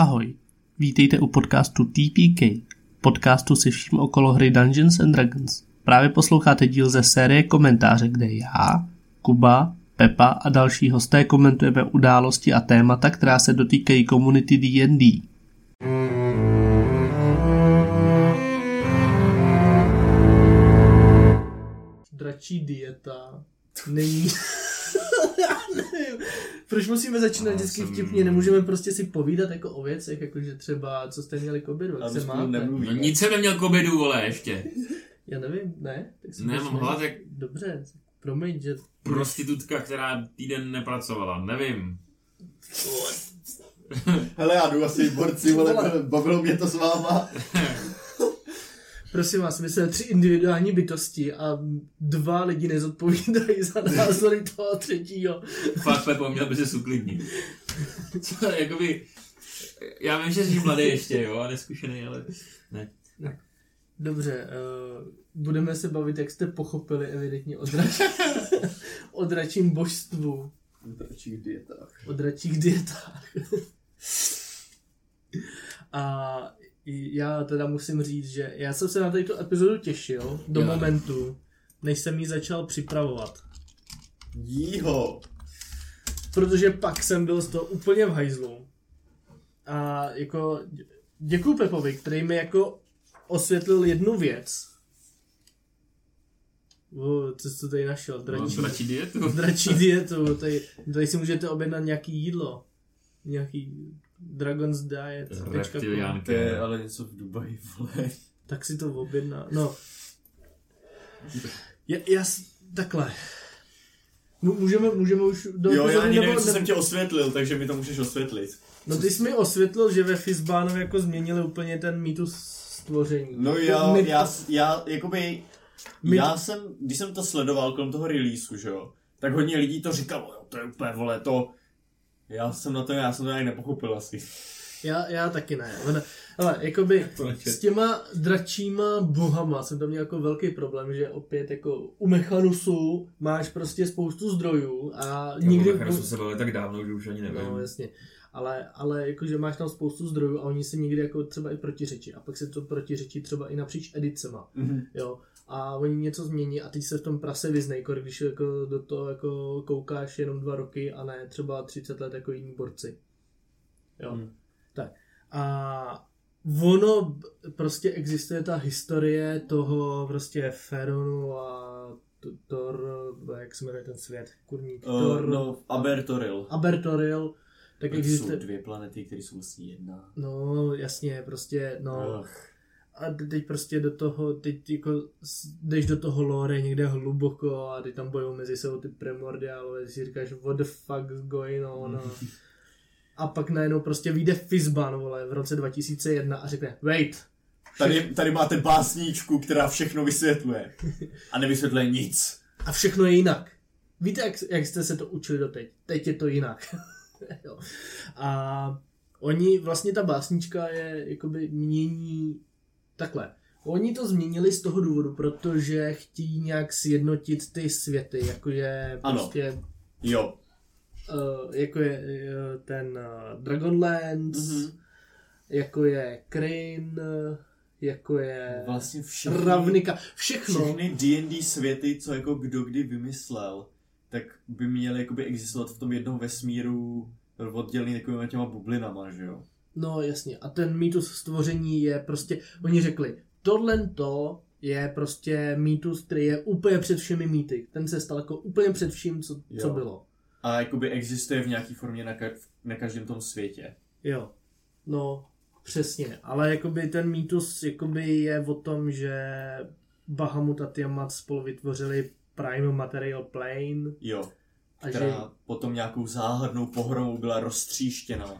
Ahoj, vítejte u podcastu TPK, podcastu se vším okolo hry Dungeons and Dragons. Právě posloucháte díl ze série komentáře, kde já, Kuba, Pepa a další hosté komentujeme události a témata, která se dotýkají komunity D&D. Dračí dieta není... Nevím. Proč musíme začínat vždycky jsem- vtipně? Nemůžeme prostě si povídat jako o věcech, jakože třeba, co jste měli k obědu, jak se máte? No nic jsem neměl k obědu, vole, ještě. Já nevím, ne? Tak si Ne, to mám smej. hlad jak Dobře, promiň, že... prostitutka, která týden nepracovala. Nevím. Hele, já jdu asi borci, vole, bavilo mě to s váma. Prosím vás, my jsme tři individuální bytosti a dva lidi nezodpovídají za názory toho třetího. Fakt, Pepo, měl by se uklidnit. Co, jakoby... Já vím, že jsi mladý ještě, jo, a neskušený, ale... Ne. Dobře, uh, budeme se bavit, jak jste pochopili evidentně o, drač... o dračím božstvu, V dračích dietách. o dračích dietách. a já teda musím říct, že já jsem se na této epizodu těšil do Já. momentu, než jsem ji začal připravovat. Jího. protože pak jsem byl z toho úplně v hajzlu. A jako dě- děkuju Pepovi, který mi jako osvětlil jednu věc. O, co jsi to tady našel? No, Dračí, dračí dietu. dračí dietu. Tady, tady si můžete objednat nějaký jídlo. Nějaký Dragon's Diet. Reptiliánka. To je ale něco v Dubaji, vole. Tak si to objedná. No. Já, já takhle. Mů- Můžeme, můžeme už do Jo, já ani nebo- nevím, co jsem tě osvětlil, takže mi to můžeš osvětlit. No ty jsi mi osvětlil, že ve Fizbánu jako změnili úplně ten mýtus stvoření. No To já, my- já, já, jakoby, My- já jsem, když jsem to sledoval kolem toho releaseu, že jo, tak hodně lidí to říkalo, jo, to je úplně, vole, to, já jsem na to, já jsem to ani nepochopil asi. Já, já taky ne. Ale, ale jakoby s těma dračíma bohama jsem tam měl jako velký problém, že opět jako u Mechanusu máš prostě spoustu zdrojů a nikdy... Nikdy... jsme se bavili tak dávno, že už ani nevím. No jasně. Ale, ale jakože máš tam spoustu zdrojů a oni si někdy jako třeba i protiřečí. A pak se to protiřečí třeba i napříč edicema. Mhm. Jo. A oni něco změní a teď se v tom prase vyznej, kor, když jako do toho jako koukáš jenom dva roky a ne třeba 30 let jako jiní borci. Jo. Hmm. Tak. A ono prostě existuje ta historie toho prostě Feronu a t- Thor, jak se jmenuje ten svět, kurník, Uh, Thor, no, Abertoril. Abertoril, tak Tak existuje, jsou dvě planety, které jsou vlastně jedna. no jasně, prostě, no, Ugh. A te- teď prostě do toho, teď jako jdeš do toho lore někde hluboko a ty tam bojují mezi sebou ty primordiálové, ty si říkáš, what the fuck is going on a, a pak najednou prostě vyjde Fizban, vole, v roce 2001 a řekne, wait, Tady, tady máte básníčku, která všechno vysvětluje. A nevysvětluje nic. a všechno je jinak. Víte, jak, jak jste se to učili doteď? Teď je to jinak. jo. A oni, vlastně ta básnička je, jakoby mění takhle. Oni to změnili z toho důvodu, protože chtějí nějak sjednotit ty světy, jako je Ano. prostě, Jo. uh, jako je uh, ten uh, Dragonlance, Mhm. jako je Crane, jako je Vlastně všechny, Ravnika, všechno. všechny D&D světy, co jako kdo kdy vymyslel, tak by měly jakoby existovat v tom jednom vesmíru oddělený takovými těma bublinama, že jo? No jasně. A ten mýtus stvoření je prostě, oni řekli, tohle to je prostě mýtus, který je úplně před všemi mýty. Ten se stal jako úplně před vším, co, co bylo. A jakoby existuje v nějaký formě na, ka- na každém tom světě. Jo. No, přesně. Ale jakoby ten mýtus jakoby je o tom, že Bahamut a Tiamat spolu vytvořili Prime Material Plane Jo. a že Která potom nějakou záhadnou pohromou byla roztříštěna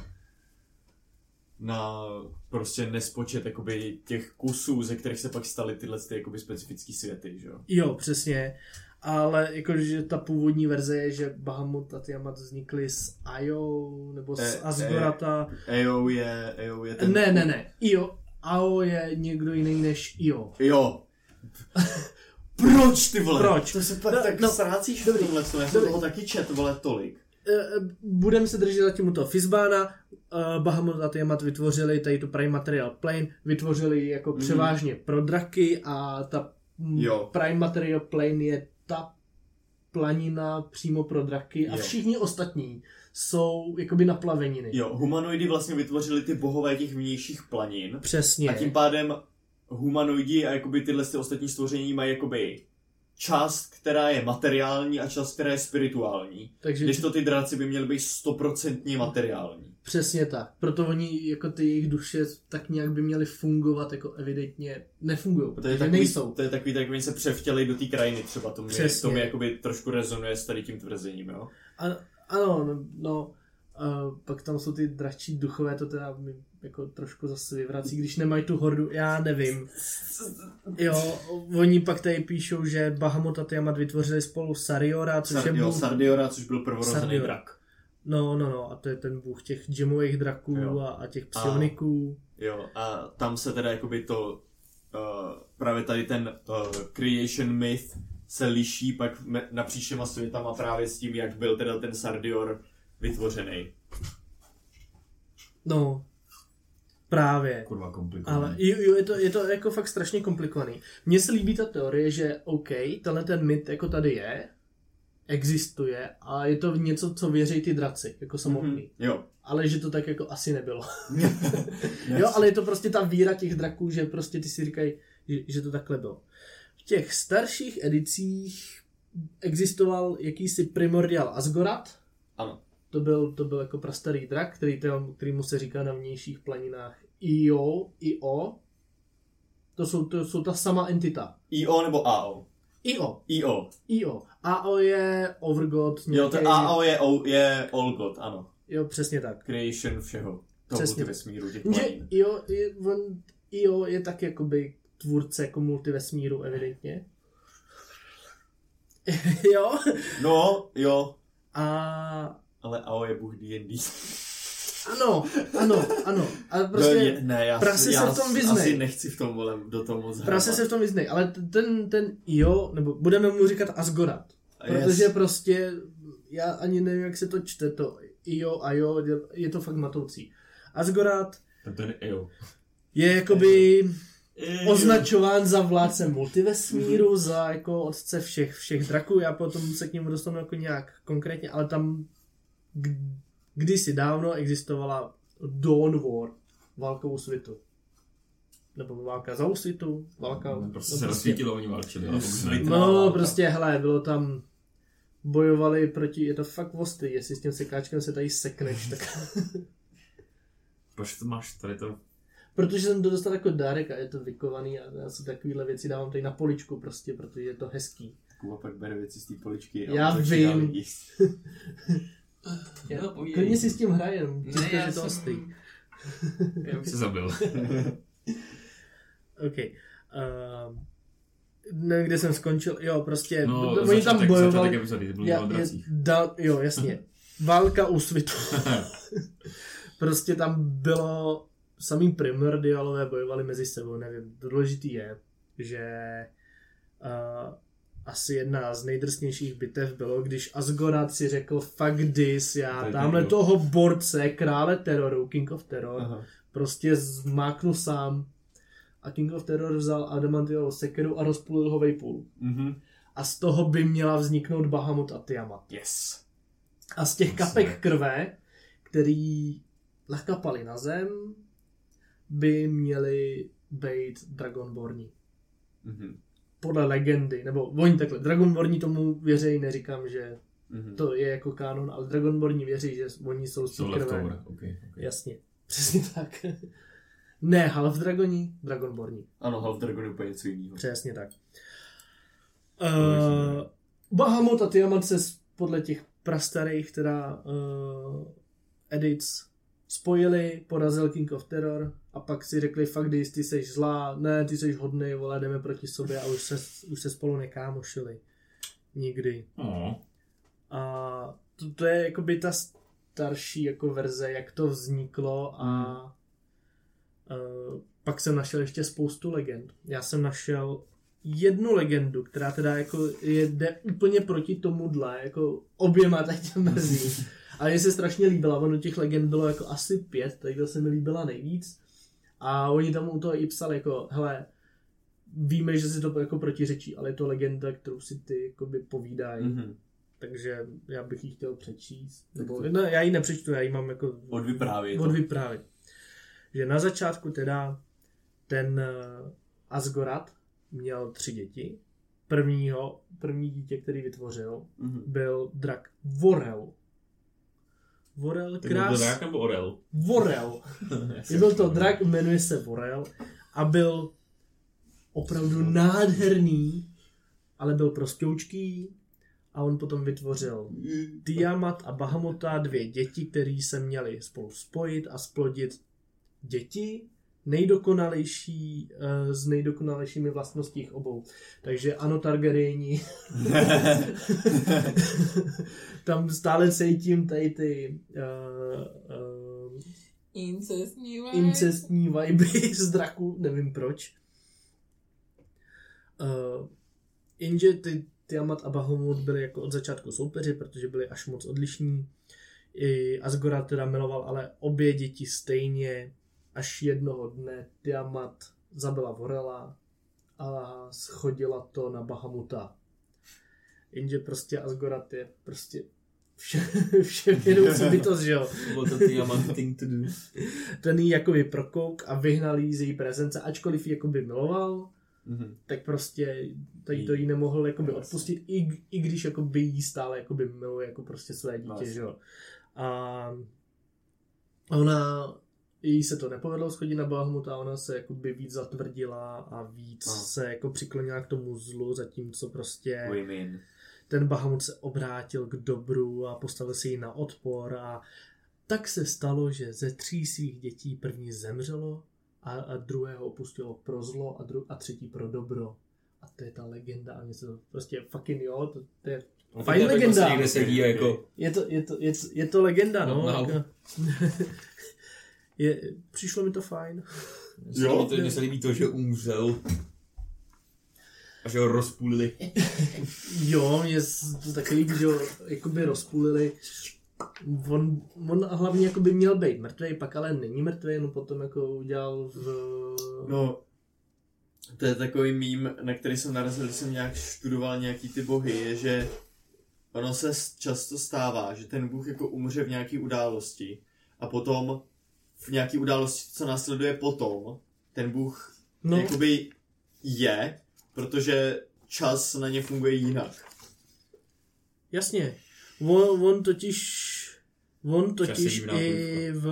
na prostě nespočet jakoby těch kusů, ze kterých se pak staly tyhle ty jakoby specifický světy, že jo? Jo, přesně. Ale jakože ta původní verze je, že Bahamut a Tiamat vznikly z Io, nebo z Eh, Asgorata. EO je, EO je ten... Ne, ne, ne. Io. Ao je někdo jiný než Io. Jo. Proč ty vole? Proč? To se pak No, tak no, no, ztrácíš v dobrý, tomhle, co já jsem dobrý. toho taky čet, vole, tolik. Budeme se držet zatím u toho Fizbána, uh, Bahamut a Tiamat vytvořili tady tu Prime Material Plane, vytvořili jako Mhm. převážně pro draky a ta mm, Jo. Prime Material Plane je ta planina přímo pro draky a Jo. všichni ostatní jsou jakoby na plaveniny. Jo, humanoidy vlastně vytvořili ty bohové těch vnějších planin. Přesně. A tím pádem humanoidi a jakoby tyhle ty ostatní stvoření mají jakoby část, která je materiální a část, která je spirituální. Takže Když to ty draci by měly být stoprocentně materiální. přesně tak. Proto oni jako ty jejich duše tak nějak by měly fungovat jako evidentně nefungují, To je protože takový, nejsou. To je takový, tak oni se převtěli do té krajiny třeba. To mi, Přesně. to mi jakoby trošku rezonuje s tady tím tvrzením, jo. Ano, ano no, no uh, pak tam jsou ty dračí duchové, to teda mi jako trošku zase vyvrací, když nemají tu hordu, já nevím. Jo, oni pak tady píšou, že Bahamut a Tiamat vytvořili spolu Sariora, což Sar, je jo, bůh, Sardiora, což byl prvorozený Sardiora. drak. no, no, no, a to je ten bůh těch gemových draků Jo. a, a těch psioniků. Jo, a tam se teda jakoby to, uh, právě tady ten uh, creation myth se liší pak me, napříč těma světama právě s tím, jak byl teda ten Sardior vytvořený. No, právě. Kurva komplikovaný. Ale jo, jo, je, to, je to jako fakt strašně komplikovaný. Mně se líbí ta teorie, že OK, tenhle ten myt jako tady je, existuje a je to něco, co věří ty draci, jako samotný. Mhm. Jo. Ale že to tak jako asi nebylo. jo, ale je to prostě ta víra těch draků, že prostě ty si říkají, že, že to takhle bylo. V těch starších edicích existoval jakýsi primordial Asgorat. Ano. To byl, to byl jako prastarý drak, který, který mu se říká na vnějších planinách Io, Io. To jsou, to jsou ta sama entita. IO nebo AO? Io, IO. Io. AO je Overgod. Jo, to AO je, O- je All God, ano. Jo, přesně tak. Creation všeho. Toho Přesně. vesmíru, těch planin. Io, je, on, Io je tak jakoby tvůrce jako multivesmíru, evidentně. jo. No, jo, A ale AO je bůh D&D. ano, ano, ano. A No, prostě je, ne, já, prase já se v tom vyznej. asi nechci v tom vole, do toho moc Prase se v tom vyznej, ale ten, ten Io, nebo budeme mu říkat Asgorat, Yes. protože prostě, já ani nevím, jak se to čte, to Io a Jo, je to fakt matoucí. Asgorat to je EO. je jakoby Jo. označován za vládce multivesmíru, za jako otce všech, všech draků, já potom se k němu dostanu jako nějak konkrétně, ale tam kdysi dávno existovala Dawn War, válka u svitu. Nebo válka za úsvitu, válka... No, prostě no, se rozsvítilo, oni válčili. No, válka. prostě, hele, bylo tam bojovali proti, je to fakt ostrý, jestli s tím sekáčkem se tady sekneš, tak... Proč to máš tady to? protože jsem to dostal jako dárek a je to vykovaný a já si takovýhle věci dávám tady na poličku prostě, protože je to hezký. Kuba pak bere věci z té poličky. a Já vím. Já, No, klidně si s tím hrajem, Ne, ne, já že to jsem-. Já bych se zabil. OK. Uh, nevím, kde jsem skončil. Jo, prostě, No, oni začátek, tam bojovali. Epizody, to bylo Já, o je, da, jo, jasně. Válka u svitu. prostě tam bylo samý primordialové bojovali mezi sebou, nevím. Důležitý je, že uh, asi jedna z nejdrsnějších bitev bylo, když Asgorat si řekl fuck this, já Tady tamhle někdo. toho borce, krále teroru, King of Terror, Aha. prostě zmáknu sám a King of Terror vzal Adamantiovou sekeru a rozpůlil ho vejpůl. Mhm. A z toho by měla vzniknout Bahamut a Tiamat. Yes. A z těch To kapek krve, který nakapaly na zem, by měli být Dragonborní. Mhm. Podle legendy, nebo oni takhle, Dragonborní tomu věří, neříkám, že Mhm. to je jako kanon, ale Dragonborní věří, že oni jsou z. Okay, okay. Jasně, přesně tak. ne Half Dragoni, Dragonborní. Ano, Half Dragon je úplně něco jiného. Přesně tak. Uh, Bahamut a Tiamat se podle těch prastarých teda uh, edits spojili, porazil King of Terror a pak si řekli, fakt když ty seš zlá, ne, ty seš hodnej, vole, jdeme proti sobě a už se, už se spolu nekámošili. Nikdy. No, A to, to je jakoby ta starší jako verze, jak to vzniklo a uh, pak jsem našel ještě spoustu legend. Já jsem našel jednu legendu, která teda jako je, jde úplně proti tomuhle, jako oběma tě mrzí. A mně se strašně líbila, ono těch legend bylo jako asi pět, takže se mi líbila nejvíc. A oni tam u toho i psali jako, hele, víme, že si to jako protiřečí, ale je to legenda, kterou si ty jakoby povídají. Mm-hmm. Mhm. Takže já bych ji chtěl přečíst. Nebo, no, já ji nepřečtu, já ji mám jako Od vyprávět. od vyprávět. Že na začátku teda ten uh, Asgorat měl tři děti. Prvního, první dítě, který vytvořil, Mhm. byl drak Vorel. Vorel, Tak byl to krás... drak nebo orel? Vorel. Byl to drak, jmenuje se Vorel a byl opravdu nádherný, ale byl prostoučký a on potom vytvořil Tiamat a Bahamota, dvě děti, které se měly spolu spojit a splodit děti, nejdokonalejší eh, s nejdokonalejšími vlastností obou. Takže ano, Targaryeni. Tam stále cítím tady ty uh, uh, Incestní vibe. incestní viby z draků, nevím proč. Uh, jenže ty Tiamat a Bahamut byli jako od začátku soupeři, protože byli až moc odlišní. I Asgora teda miloval ale obě děti stejně, až jednoho dne Tiamat zabila Vorela a schodila to na Bahamuta. Jenže prostě Asgorat je prostě vše, vše vědoucí bytost, že jo Bylo to diamant thing to do. ten jí jakoby prokouk a vyhnal jí z její prezence, ačkoliv ji jakoby miloval, Mhm. tak prostě tady to jí nemohl jakoby odpustit, i, i když jakoby jí stále jakoby miluje jako prostě své dítě, Vlastně. že jo. A ona, jí se to nepovedlo schodit na Bahmut a ona se jakoby víc zatvrdila a víc No. se jako přiklonila k tomu zlu, zatímco prostě Women. ten Bahamut se obrátil k dobru a postavil si ji na odpor a tak se stalo, že ze tří svých dětí první zemřelo a, a druhého opustilo pro zlo a, dru, a třetí pro dobro. A to je ta legenda a něco prostě fucking jo, to, to je, On Fajn takhle legenda. Prostě někde sedí a jako... je, to, je, to, je, to, je to legenda, no. No, no. Jako, je, přišlo mi to fajn. Jo. to- Mně se líbí to, že umřel. A že ho rozpůlili. Jo, mě to taky líbí, že ho jakoby rozpůlili. On, on hlavně jakoby měl být mrtvý, pak ale není mrtvý, no potom jako udělal v... No, to je takový mím, na který jsem narazil, když jsem nějak studoval nějaký ty bohy, je, že ono se často stává, že ten bůh jako umře v nějaké události a potom v nějaké události, co následuje potom, ten bůh no, jakoby je, protože čas na ně funguje jinak. jasně. On, on totiž... On totiž i v...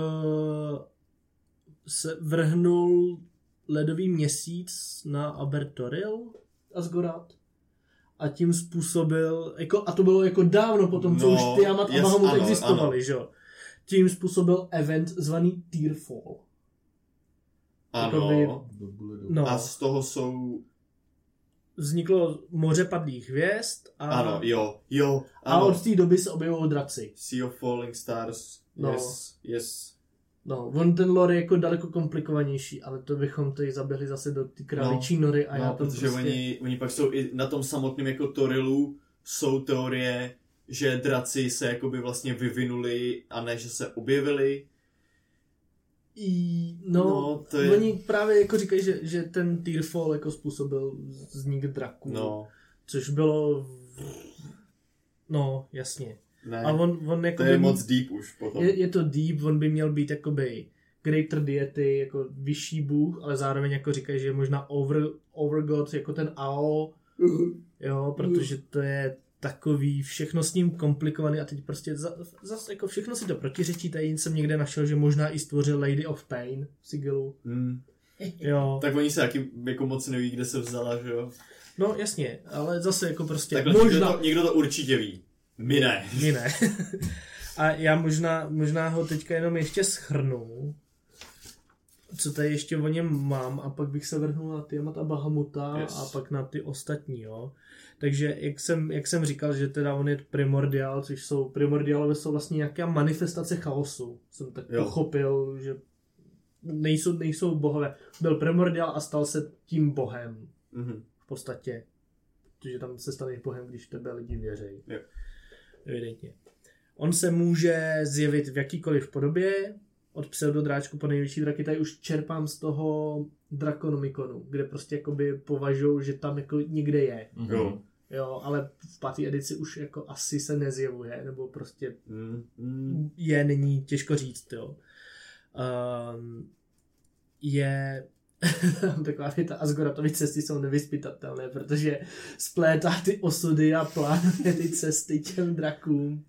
se vrhnul ledový měsíc na Abertoril Asgorat a tím způsobil, jako, a to bylo jako dávno potom, co No, už Tiamat a Bahamut ano, existovali, ano. že jo. Tím způsobil event zvaný Tearfall. Ano. Jakoby- No, A z toho jsou... vzniklo moře padlých hvězd a, Ano, jo, jo, a ano. od té doby se objevují draci. Sea of Falling Stars. No. Yes, yes. No, on ten lore je jako daleko komplikovanější, ale to bychom tady zaběhli zase do ty králičí nory a já no, to protože prostě... oni, oni pak jsou i na tom samotném jako Torilu jsou teorie, že draci se jakoby vlastně vyvinuli a ne, že se objevili. I, no, No, to je- oni právě jako říkají, že, že ten Tearfall jako způsobil vznik draků, No, což bylo... No, jasně. ne, A on, on jako to je moc deep už potom. je, je to deep, on by měl být jakoby greater deity, jako vyšší bůh, ale zároveň jako říkají, že je možná over, overgod, jako ten Ao, jo, protože to je takový, všechno s ním komplikovaný a teď prostě za, zase jako všechno si to protiřečí, tady jsem někde našel, že možná i stvořil Lady of Pain v Sigilu, Hmm. jo, Tak oni se taky jako moc neví, kde se vzala, že jo? no jasně, ale zase jako prostě Takhle někdo možná, to, někdo to určitě ví. My ne. My ne. A já možná, možná ho teďka jenom ještě schrnu, co tady ještě o něm mám a pak bych se vrhnul na Tiamat a Bahamuta Yes. a pak na ty ostatní, jo. Takže jak jsem, jak jsem říkal, že teda on je primordial, což jsou, primordialové jsou vlastně nějaká manifestace chaosu. Jsem tak Jo. pochopil, že nejsou, nejsou bohové. Byl primordial a stal se tím bohem Mhm. v podstatě. Protože tam se stane pohem, když tebe lidi věří. Jo. Evidentně. On se může zjevit v jakýkoliv podobě, od pseudodráčku po největší draky. Tady už čerpám z toho Draconomiconu, kde prostě jakoby považují, že tam jako někde je. Mhm. Jo. Ale v páté edici už jako asi se nezjevuje, nebo prostě je, není těžko říct, jo. Um, je taková věta, Asgoratovy cesty jsou nevyspytatelné, protože splétá ty osudy a plánuje ty cesty těm drakům.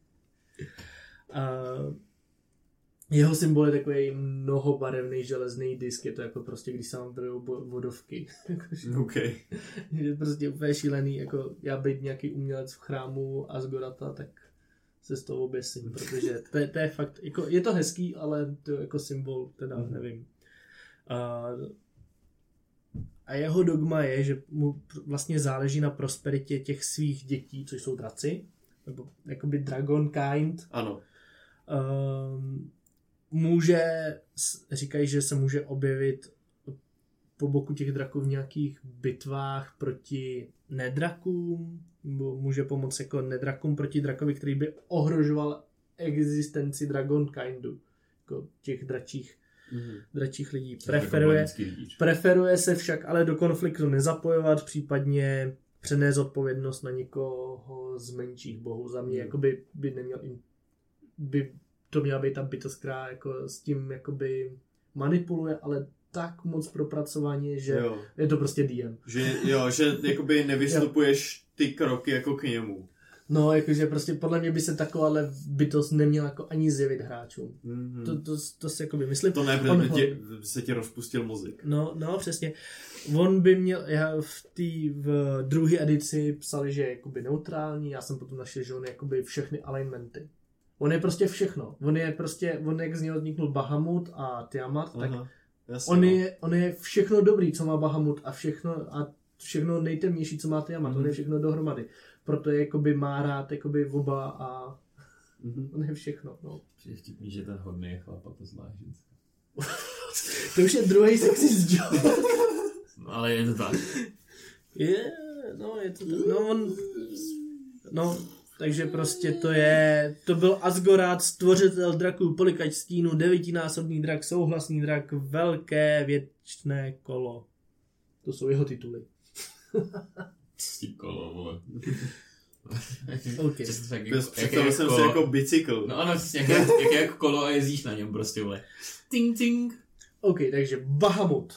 Uh, jeho symbol je takový mnohobarevný železný disk, je to jako prostě, když se vám vodovky. Jakože- OK. je prostě úplně šílený, jako já být nějaký umělec v chrámu Asgorata, tak se z toho oběsím, protože to je, to je fakt, jako, je to hezký, ale to je jako symbol, teda Mhm. nevím. A, a jeho dogma je, že mu vlastně záleží na prosperitě těch svých dětí, což jsou draci, nebo jakoby dragon kind, Ano. um, může, říkají, že se může objevit po boku těch draků v nějakých bitvách proti nedrakům, nebo může pomoct jako nedrakům proti drakovi, který by ohrožoval existenci Dragon Kindu, jako těch dračích, Mhm. dračích lidí. Preferuje, preferuje se však ale do konfliktu nezapojovat, případně přenést odpovědnost na někoho z menších bohů. Za mě Hmm. jakoby by neměl by to měla být ta bytost, která jako s tím jakoby manipuluje, ale tak moc propracovaně, že Jo. je to prostě DM. Že, jo, že jakoby nevystupuješ ty kroky jako k němu. No, jakože prostě podle mě by se takováhle bytost neměla jako ani zjevit hráčům. Mhm. To, to, to si jakoby myslím. To ne, On protože ho- tě, se ti rozpustil mozek. No, no, přesně. On by měl, já v té v druhé edici psali, že je jakoby neutrální, já jsem potom našel, že on je jakoby všechny alignmenty. On je prostě všechno. On je prostě, on jak z něho vzniknul Bahamut a Tiamat, tak Aha. Jasně, on no. je, on je všechno dobrý, co má Bahamut a všechno, a všechno nejtemnější, co má Tiamat. On je všechno dohromady. Proto je jakoby má rád jakoby oba a Mhm. on je všechno. No. Je vtipný, že ten hodný je chlap a to zlá ženská. To už je druhý sexist joke. No, ale je to tak. Je, no, je to tak. No, on, no, takže prostě to je, to byl Asgorát, stvořitel draků, polikač stínu, devítinásobný drak, souhlasný drak, velké věčné kolo. To jsou jeho tituly. Ty kolo, vole. OK. Přesně tak, Bez- jak, jak, Představil jak jsem si jako bicykl. No ano, jak, jak, jak, jak kolo a jezdíš na něm prostě, vole. Ting, ting. OK, takže Bahamut.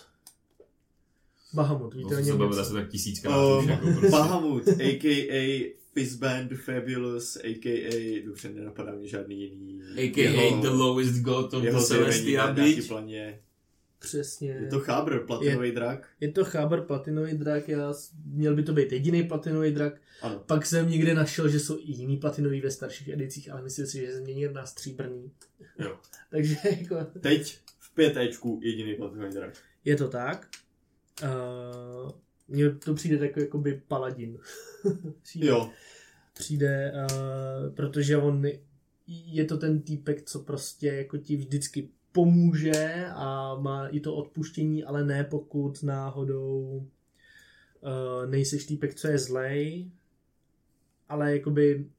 Bahamut, víte To o se něm něco? tak tisíckrát Um, jako prostě. Bahamut, a.k.a. Fizband Fabulous, a.k.a. dobře, nenapadá mě žádný jiný. A.k.a. the lowest god of the jeho Celestia, planě. Přesně. Je to chábr, platinový drak? je to Cháber platinový drak, já, měl by to být jediný platinový drak, Ano. Pak jsem někde našel, že jsou i jiný platinový ve starších edicích, ale myslím si, že změnil na stříbrný. Jo. Takže jako, Teď v 5 Ečku jediný platinový drak. je to tak. Uh, mně to přijde jako jakoby paladin. přijde, Jo. přijde uh, protože on je to ten týpek, co prostě jako ti vždycky pomůže a má i to odpuštění, ale ne pokud náhodou uh, nejseš týpek, co je zlej, ale jakoby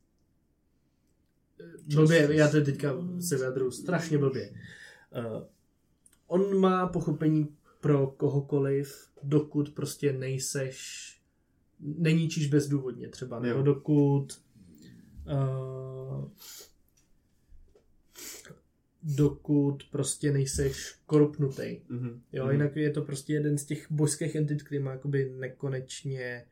eh, blbě, já to teďka se vyjadruju strašně blbě. Uh, on má pochopení pro kohokoliv, dokud prostě nejseš, neníčíš bezdůvodně třeba, nebo Jo. dokud uh, dokud prostě nejseš korupnutý. Mhm. Jo, Mhm. jinak je to prostě jeden z těch božských entit, který má jakoby nekonečně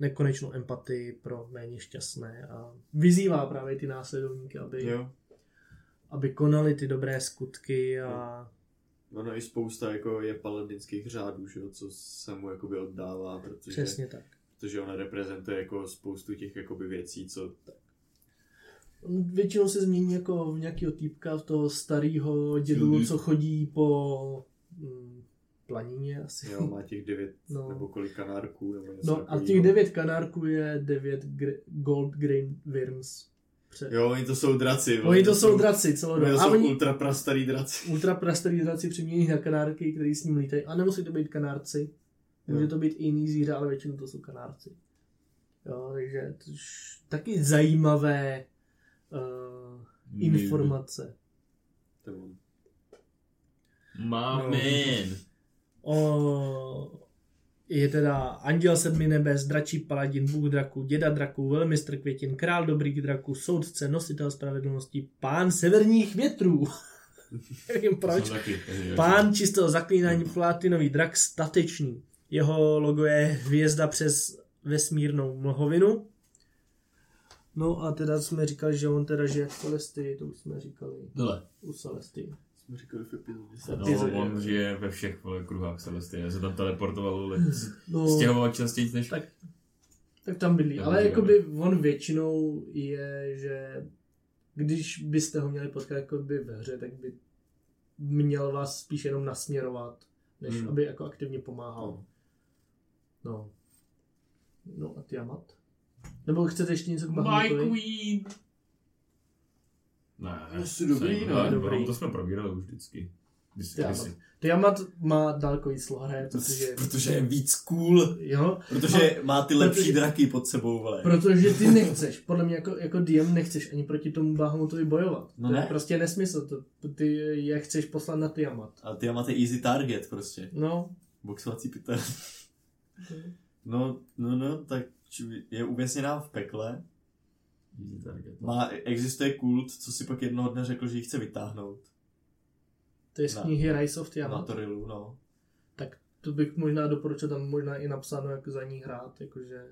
nekonečnou empatii pro méně šťastné a vyzývá právě ty následovníky, aby, Jo. aby konali ty dobré skutky a Ono i spousta jako je paladinských řádů, že jo, co se mu jakoby oddává, protože, přesně tak. protože ona reprezentuje jako spoustu těch jakoby věcí, co On většinou se změní jako v nějakého týpka, v toho starého dědu, Mhm. co chodí po mm, planině asi. jo, má těch devět No. nebo kolik kanárků. Nebo No a těch devět kanárků je devět gr- gold grain worms. Pře- Jo, oni to jsou draci. Oni to jsou draci celou Oni dobu. to A jsou oni ultra prastarý draci. ultra prastarý draci přimění na kanárky, který s ním lítají. A nemusí to být kanárci. Může to být i jiný zvíře, ale většinou to jsou kanárci. Jo, takže to je taky zajímavé uh, informace. To je on. Mamin. O, je teda Anděl sedmi nebes, dračí paladin, bůh draků, děda draků, velmistr květin, král dobrých draků, soudce, nositel spravedlnosti, pán severních větrů. Nevím proč. Taky, Pán čistého zaklínání, platinový drak, statečný. Jeho logo je hvězda přes vesmírnou mlhovinu. No a teda jsme říkali, že on teda žije v Celestii, to už jsme říkali Dole. u Celestii. Jsme říkali v epizodě. No, on žije ve všech vole, kruhách Celestie. Já se tam teleportoval, ale No, stěhoval častěji než... tak, tak tam bydlí. Tam Ale bydlí, jakoby on většinou je, že když byste ho měli potkat jakoby ve hře, tak by měl vás spíš jenom nasměrovat, než Hmm. aby jako aktivně pomáhal. No. No. No a Tiamat? Nebo chcete ještě něco k My Bahamatovi? queen. Ne, Asi dobrý, jsem- no, dobrý. To jsme probírali už vždycky. Kdysi, Tiamat. kdysi. Tiamat má daleko víc slohané, protože... Protože je víc cool. Jo, Protože má ty lepší Protože- draky pod sebou, vole. protože ty nechceš, podle mě jako, jako DM nechceš ani proti tomu Bahamutovi bojovat. No to je ne. prostě nesmysl, to, ty je chceš poslat na Tiamat. A ty máte easy target prostě. No, Boxovací pytel. No, no, no, tak je uvězněná v pekle. Easy target. Má, existuje kult, co si pak jednoho dne řekl, že ji chce vytáhnout. to je z Na- knihy Rise of Na Tiamat. Torilu, no. Tak to bych možná doporučil tam možná i napsáno, jak za ní hrát, jakože...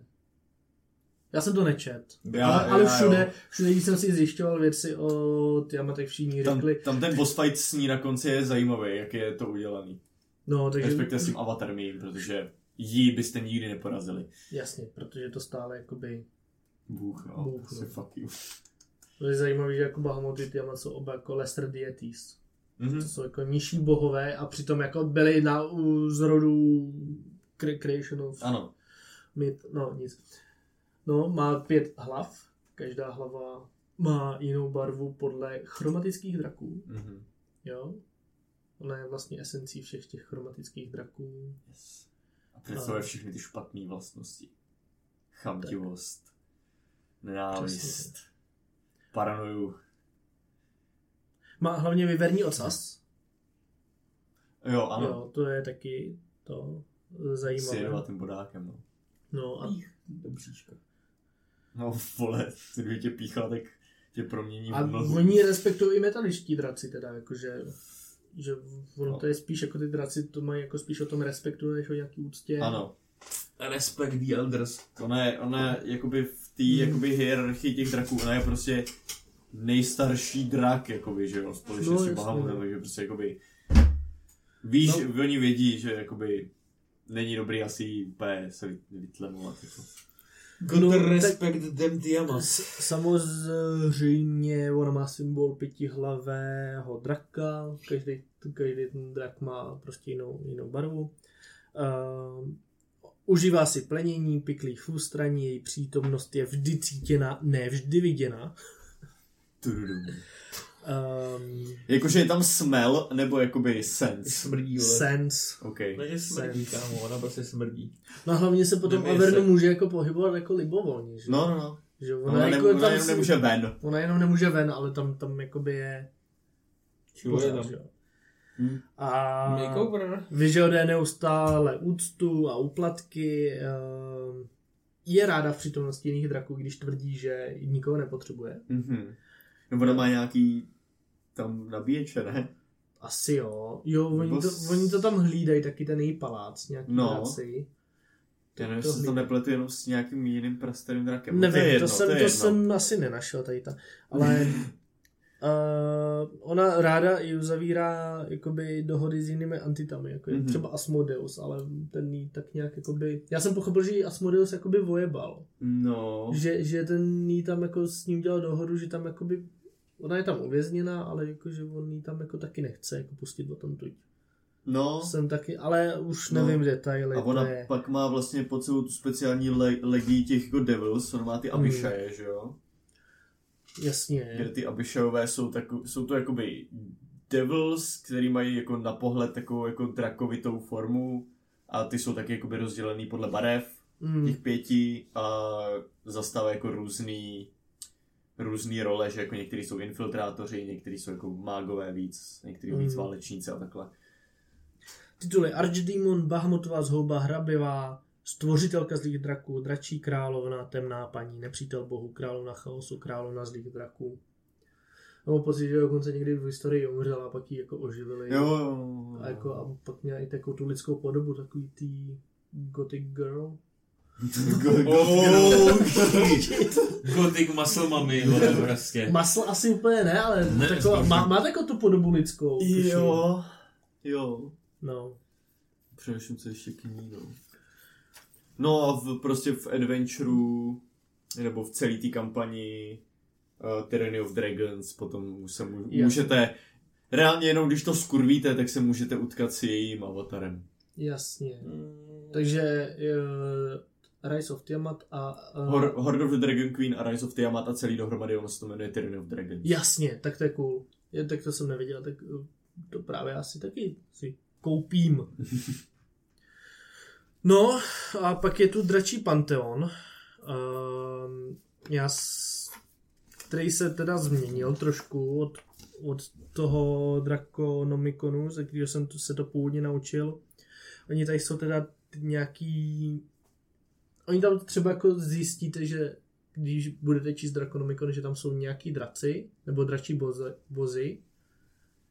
Já jsem to nečet, Já- ale, ale já, všude, jo. všude, když jsem si zjišťoval věci o Tiamatech, všichni Tam, řekli, tam ten boss fight s ní na konci je zajímavý, jak je to udělaný. no, takže... Respektive s tím avatarem jejím, protože jí byste nikdy neporazili. Jasně, protože to stále jakoby... Bůh, no. Bůh, no. fuck you. To je zajímavé, že jako Bahamut i Tiamat jsou oba jako lesser deities. Mhm. To jsou jako nižší bohové a přitom jako byli na u zrodu cre- creation of Ano. myth, no nic. No, má pět hlav, každá hlava má jinou barvu podle chromatických draků, Mhm. jo. Ona je vlastně esencí všech těch chromatických draků. Yes. A představuje všechny ty špatné vlastnosti. Chamtivost, nenávist, Přesně. paranoju. Má hlavně vyverní ocas. Jo, ano. Jo, to je taky to S zajímavé. jedovatým bodákem, no. No a, Do bříška. No vole, kdyby tě píchla, tak tě promění a v mlhu. oni respektují i metaličtí draci teda, jakože že ono No. to je spíš jako ty draci, to mají jako spíš o tom respektu, než o nějaký úctě. Ano. Respect the elders. Ona je, ona je jakoby v té Hmm. jakoby hierarchii těch draků, ona je prostě nejstarší drak, jakoby, že jo, společně No, s Bahamutem, no. takže prostě jakoby víš, No. oni vědí, že jakoby není dobrý asi úplně se vy- vytlemovat. Jako. Good No, tak- respect them Tiamat. S- Samozřejmě ona má symbol pětihlavého draka, každý, každý ten drak má prostě jinou, jinou barvu. Uh, užívá si plenění, piklých ústraní, její přítomnost je vždy cítěna, ne vždy viděna. Um, Jakože je tam smell, nebo jakoby sense. Smrdí, vole. sense. OK. Takže smrdí, Sense. kámo, ona prostě smrdí. No a hlavně se potom Nemije Averno se. může jako pohybovat jako libovolně, že? No, no, no. že Ona, ona, ona, jako ona tam jenom si- nemůže ven. Ona jenom nemůže ven, ale tam, tam jakoby je Čiluje pořád, tam. že jo. Hm. A Makeover. vyžaduje neustále úctu a úplatky. ehm, Je ráda v přítomnosti jiných draků, když tvrdí, že nikoho nepotřebuje. Mhm. No ona má nějaký tam nabíječe, ne? Asi jo. Jo, oni Nebo to, s- oni to tam hlídají, taky ten její palác, nějaký No. draci. Já nevím, To jestli se to nepletu jenom s nějakým jiným prastarým drakem. No, Nevím, to, je jedno, to, jsem, to, to, je jedno. jsem asi nenašel tady ta. Ale uh, ona ráda i uzavírá jakoby dohody s jinými antitami, jako je Mhm. třeba Asmodeus, ale ten jí tak nějak jakoby... Já jsem pochopil, že jí Asmodeus jakoby vojebal. No, Že, že ten jí tam jako s ním dělal dohodu, že tam jakoby... Ona je tam uvězněná, ale jako, že on jí tam jako taky nechce jako pustit o tom tuď. no. Jsem taky, ale už No. nevím detaily. A ona je... pak má vlastně pod sebou tu speciální le- legii těch jako devils, ona má ty Hmm. abishaje, že jo? Jasně. Kde ty abishajové jsou, tako, jsou to jakoby devils, který mají jako na pohled takovou jako drakovitou formu a ty jsou taky jakoby rozdělený podle barev Mm. těch pěti a zastávají jako různý různý role, že jako někteří jsou infiltrátoři, někteří jsou jako mágové víc, někteří víc Mm. válečníci a takhle. Tituly Archdemon, Bahamutová zhouba, Hrabivá, Stvořitelka zlých draků, Dračí královna, Temná paní, Nepřítel bohu, Královna chaosu, Královna zlých draků. Mám pocit, že dokonce někdy v historii umřela a pak ji jako oživili. Jo, jo, A, jako, a pak měla i takovou tu lidskou podobu, takový tý gothic girl. Oh, Gothic muscle mummy, vole, prostě. Masl asi úplně ne, ale Ne, taková, má, má takovou tu podobu lidskou. tuším. Jo, jo. No. Přemýšlím, co ještě k ní, no. A v, prostě v Adventureu, nebo v celé té kampani uh, Tyranny of Dragons, potom se mu, Jasně. můžete, reálně jenom když to skurvíte, tak se můžete utkat s jejím avatarem. Jasně. Takže uh, Rise of Tiamat a... Uh, Hor, Horde of the Dragon Queen a Rise of Tiamat a celý dohromady ono se to jmenuje Tyranny of Dragons. Jasně, tak to je cool. Je, tak to jsem neviděl, tak uh, to právě asi taky si koupím. No, a pak je tu Dračí Panteon, um, já s, který se teda změnil trošku od, od toho Draconomiconu, ze kterého jsem to, se to původně naučil. Oni tady jsou teda nějaký... Oni tam třeba jako zjistíte, že když budete číst Draconomicon, že tam jsou nějaký draci, nebo dračí boze, bozy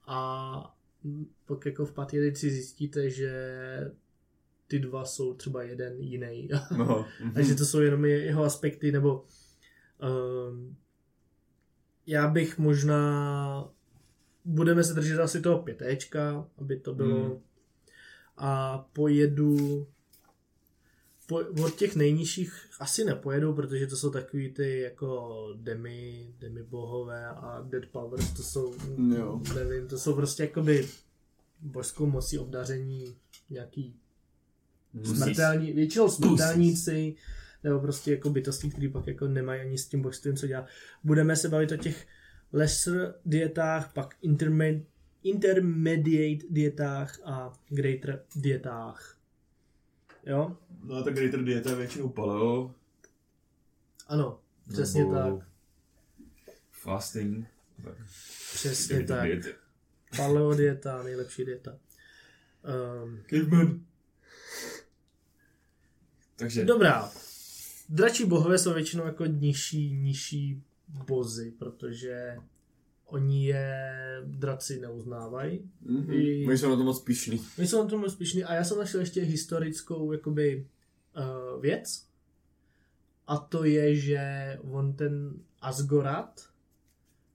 a pak jako v pátý edici zjistíte, že ty dva jsou třeba jeden jiný. No. a že to jsou jenom je- jeho aspekty, nebo um, já bych možná budeme se držet asi toho pětéčka, aby to bylo Hmm. a pojedu po, od těch nejnižších asi nepojedu, protože to jsou takový ty jako demi, demi bohové a dead powers, to jsou, Jo. nevím, to jsou prostě jakoby božskou mocí obdaření nějaký smrtelní, většinou smrtelníci, nebo prostě jako bytosti, které pak jako nemají ani s tím božstvím co dělat. Budeme se bavit o těch lesser dietách, pak intermed, intermediate dietách a greater dietách. Jo? No a tak Greater Dieta je většinou paleo. Ano, přesně nebo tak. Fasting. Přesně Greater tak. Dieta. Paleo dieta, nejlepší dieta. Um, Caveman. Takže Dobrá. Dračí bohové jsou většinou jako nižší, nižší bozy, protože oni je draci neuznávají. Mhm. I- Oni jsou na to moc pišný. My jsou na tom úspěšní a já jsem našel ještě historickou jakoby uh, věc a to je, že on ten Asgorat,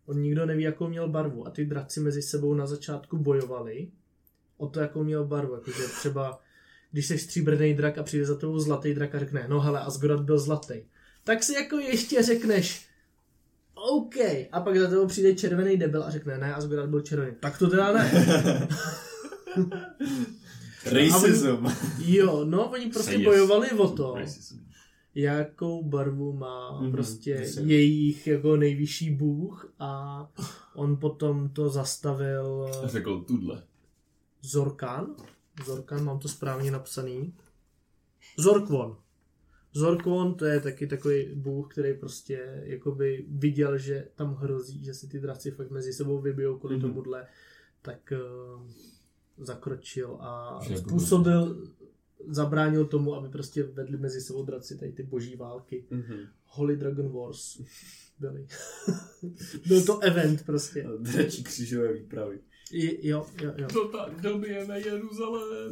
on nikdo neví, jakou měl barvu a ty draci mezi sebou na začátku bojovali o to, jakou měl barvu, jakože třeba když jsi stříbrný drak a přijde za tebou zlatý drak a řekne, no hele, Asgorat byl zlatý, tak si jako ještě řekneš, OK, a pak za tebou přijde červený debil a řekne, ne, Asgorat byl červený, tak to teda ne. Racism. Jo, no, oni prostě Yes. bojovali o to, Racism. jakou barvu má Mhm, prostě jasně. jejich jako nejvyšší bůh a on potom to zastavil řekl tudle. Zorkan. Zorkan, mám to správně napsaný. Zorkvon. Zorkvon to je taky takový bůh, který prostě jakoby viděl, že tam hrozí, že si ty draci fakt mezi sebou vybijou kvůli Mhm. tomuhle, tak uh, zakročil a Že způsobil, zabránil tomu, aby prostě vedli mezi sebou draci tady ty boží války. Mhm. Holy Dragon Wars byly. Byl to event prostě. Dračí křížové výpravy. I, jo, jo, jo. To tak dobijeme Jeruzalém.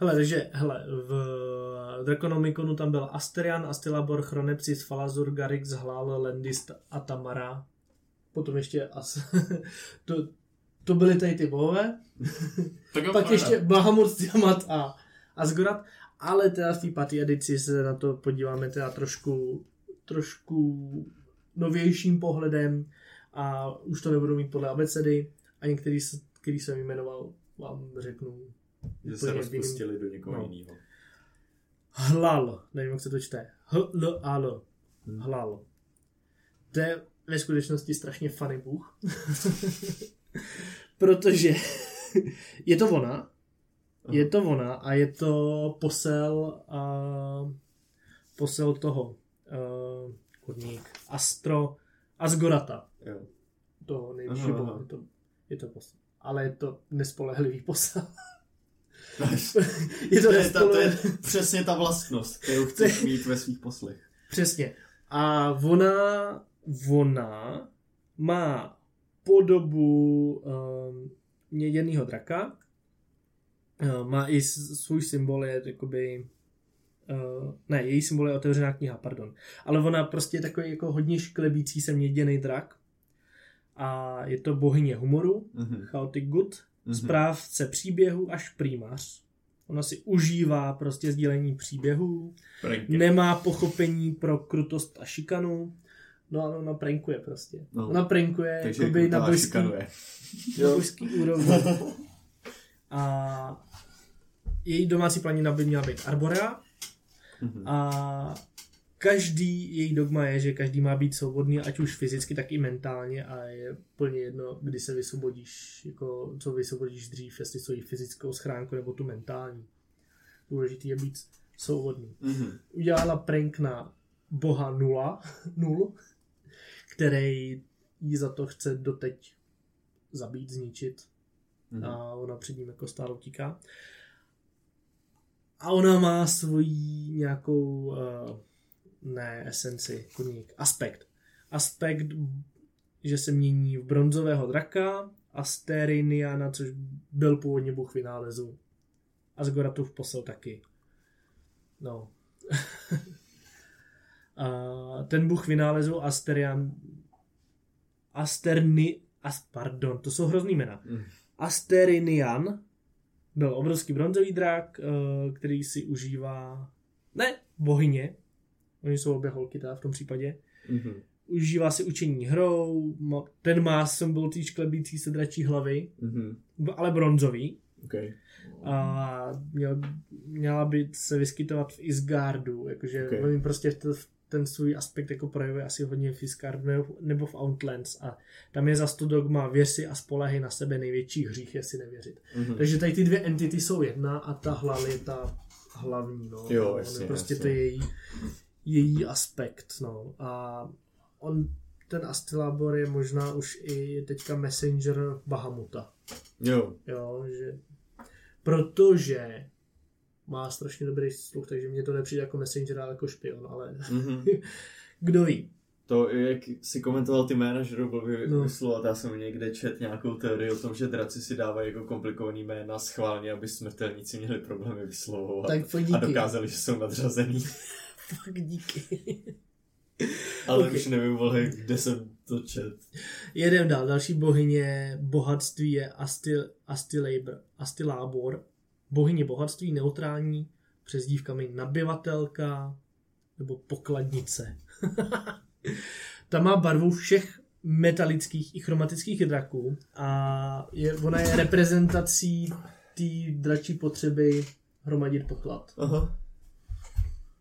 Hele, takže, hele, v Draconomiconu tam byl Asterian, Astilabor, Chronepsis, Falazur, Garix, Hlal, Lendist a Tamara. Potom ještě As... to, to byly tady ty bohové. Tak Pak paráda. ještě Bahamut, Tiamat a Asgorat. Ale teda v té pátý edici se na to podíváme teda trošku, trošku novějším pohledem a už to nebudu mít podle abecedy a některý, který jsem jmenoval, vám řeknu Že se rozpustili do někoho No. jiného. Hlal, nevím, jak se to čte. H-L-A-L. Hlal. To je ve skutečnosti strašně funny bůh. Protože je to ona, Je to ona a je to posel a posel toho uh, kurník Astro Asgorata. Jo. Toho nejvyššího Aha, boha. to, je to posel. Ale je to nespolehlivý posel. je to To je, ta, to je přesně ta vlastnost, kterou chceš mít ve svých poslech. Přesně. A ona, ona má podobu um, měděného draka. Uh, má i svůj symbol, je jakoby... Uh, ne, její symbol je otevřená kniha, pardon. Ale ona prostě je takový jako hodně šklebící se měděný drak. A je to bohyně humoru, Mhm. Chaotic Good, Mhm. správce příběhu až prímař. Ona si užívá prostě sdílení příběhů, Pranky. nemá pochopení pro krutost a šikanu. No a ona prankuje prostě. No. Ona prankuje Takže jakoby na na božský úrovni. A její domácí planina by měla být Arborea Mhm. a každý její dogma je, že každý má být svobodný, ať už fyzicky, tak i mentálně a je plně jedno, kdy se vysvobodíš, jako co vysvobodíš dřív, jestli svoji fyzickou schránku nebo tu mentální. Důležitý je být svobodný. Mhm. Udělala prank na boha Nula, Nul, který jí za to chce doteď zabít, zničit Mhm. a ona před ním jako stále utíká. A ona má svoji nějakou, uh, ne esenci, koník, aspekt. Aspekt, že se mění v bronzového draka, Asteriniana, což byl původně bůh vynálezu. Asgoratův posel taky. No. a ten bůh vynálezu Asterian Asterni... As, pardon, to jsou hrozný jména. Mhm. Asterinian byl obrovský bronzový drak, eh, který si užívá... Ne, bohyně. Oni jsou obě holky teda v tom případě. Mhm. Užívá si učení hrou, ten má symbol té šklebící se dračí hlavy, Mhm. b- ale bronzový. Okay. A měl, měla by se vyskytovat v Isgardu, jakože Ok. okay. on prostě t- ten svůj aspekt jako projevuje asi hodně v Isgardu nebo- v Outlands a tam je zas to dogma věř si a spolehy na sebe největší hřích je si nevěřit. Mhm. Takže tady ty dvě entity jsou jedna a ta hlava je ta hlavní, no. Jo, jasně, prostě jasně. to je její, její aspekt, no. A on, ten Astilabor je možná už i teďka messenger Bahamuta. Jo. Jo, že protože má strašně dobrý sluch, takže mě to nepřijde jako messenger, ale jako špion, ale Mhm. kdo ví. To, jak si komentoval ty jména, že to byl vy, No. vyslovat, já jsem někde čet nějakou teorii o tom, že draci si dávají jako komplikovaný jména schválně, aby smrtelníci měli problémy vyslovovat. Tak a dokázali, že jsou nadřazený. Fakt díky. Ale Ok. už nevím, vole, kde jsem to čet. Jedem dál. Další bohyně bohatství je Astil, Astilabor, Astilábor. Bohyně bohatství neutrální, přezdívkami nabyvatelka nebo pokladnice. Ta má barvu všech metalických i chromatických draků a je, ona je reprezentací té dračí potřeby hromadit poklad. Aha.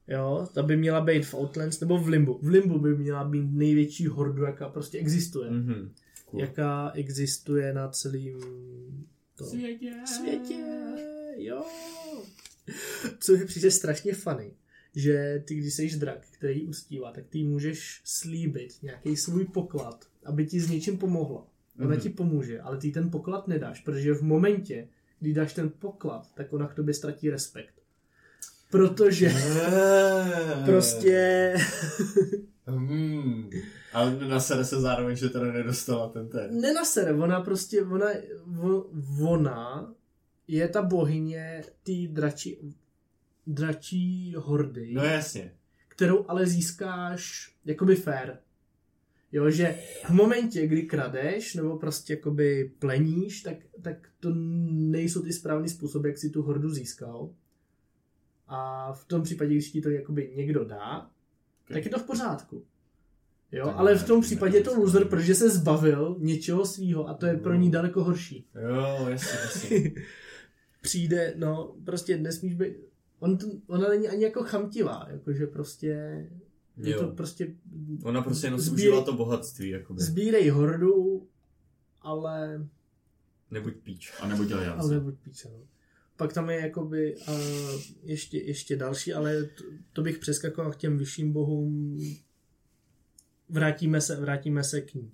Jo, ta by měla být v Outlands nebo v Limbu. V Limbu by měla být největší hordu, jaká prostě existuje. Mhm. Cool. Jaká existuje na celém to Světě. světě. Jo. Co mi přijde strašně funny, že ty, když jsi drak, který uctívá, tak ty můžeš slíbit nějaký svůj poklad, aby ti s něčím pomohla. Ona Mhm. ti pomůže, ale ty ten poklad nedáš, protože v momentě, kdy dáš ten poklad, tak ona k tobě ztratí respekt. Protože Eee. prostě Hmm. Ale nasere se zároveň, že teda nedostala ten ten. nenasere, ona prostě, ona, ona je ta bohyně té dračí, dračí hordy, No jasně. kterou ale získáš jakoby fair. Jo, že v momentě, kdy kradeš nebo prostě jakoby pleníš, tak, tak to nejsou ty správný způsoby, jak si tu hordu získal. A v tom případě, když ti to jakoby někdo dá, tak je to v pořádku. Jo, Tak ale ne, v tom případě je to loser, protože se zbavil něčeho svýho a to je pro ní daleko horší. Jo, jasně, jasně. Přijde, no, prostě nesmíš být, on ona není ani jako chamtivá, jakože prostě, je Jo. to prostě, Ona prostě jenom si Sbírej- užívá to bohatství, jakoby. Sbírej hordu, ale, Nebuď píč. A nebo dělej ale nebuď píče, no. Pak tam je jakoby uh, ještě, ještě další, ale to, to bych přeskakoval k těm vyšším bohům. Vrátíme se, vrátíme se k ní.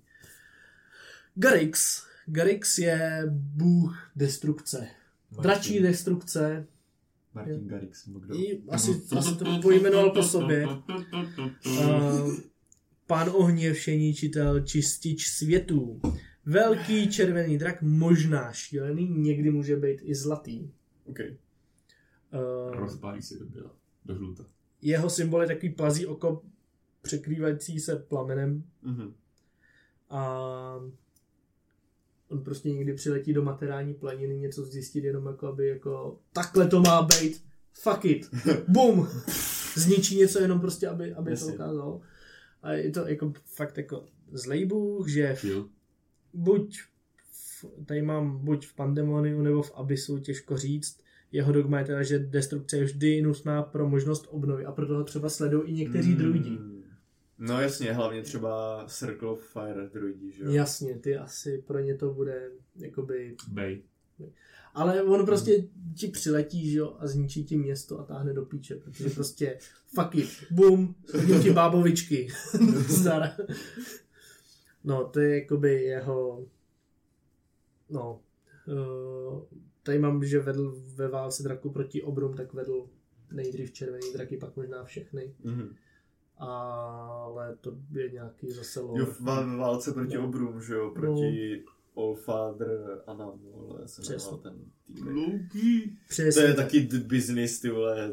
Garix. Garix je bůh destrukce. Dračí destrukce. Martin Garrix, nebo kdo? I asi, asi to pojmenoval po sobě. Uh, pán ohně, všeničitel, čistič světů. Velký červený drak, možná šílený, někdy může být i zlatý. OK. Uh, Rozpálí se do běla, do žluta. jeho symbol je takový plazí oko překrývající se plamenem Mhm. a on prostě někdy přiletí do materální planiny něco zjistit jenom jako aby jako takhle to má být, fuck it, bum, zničí něco jenom prostě, aby, aby to Jasně. ukázalo. A je to jako fakt jako zlej bůh, že buď v, tady mám buď v Pandemoniu nebo v Abyssu, těžko říct. Jeho dogma je teda, že destrukce je vždy nutná pro možnost obnovy a proto ho třeba sledují i někteří Mm. druidi. No jasně, hlavně třeba Circle of Fire druidi, že jo? Jasně, ty asi pro ně to bude jakoby... Bej. Ale on prostě ti přiletí, že jo, a zničí ti město a táhne do píče, protože prostě fuck it, bum, hodím ti bábovičky. No, to je jakoby jeho... No, uh, tady mám, že vedl ve válce draku proti obrům, tak vedl nejdřív červený draky, pak možná všechny. Mhm. Ale to je nějaký zase lore. Jo, v vá- válce proti No. obrům, že jo, proti Allfather Anam, vole, se Přesně. ten. Přesně To je tak. taky d- business, ty vole.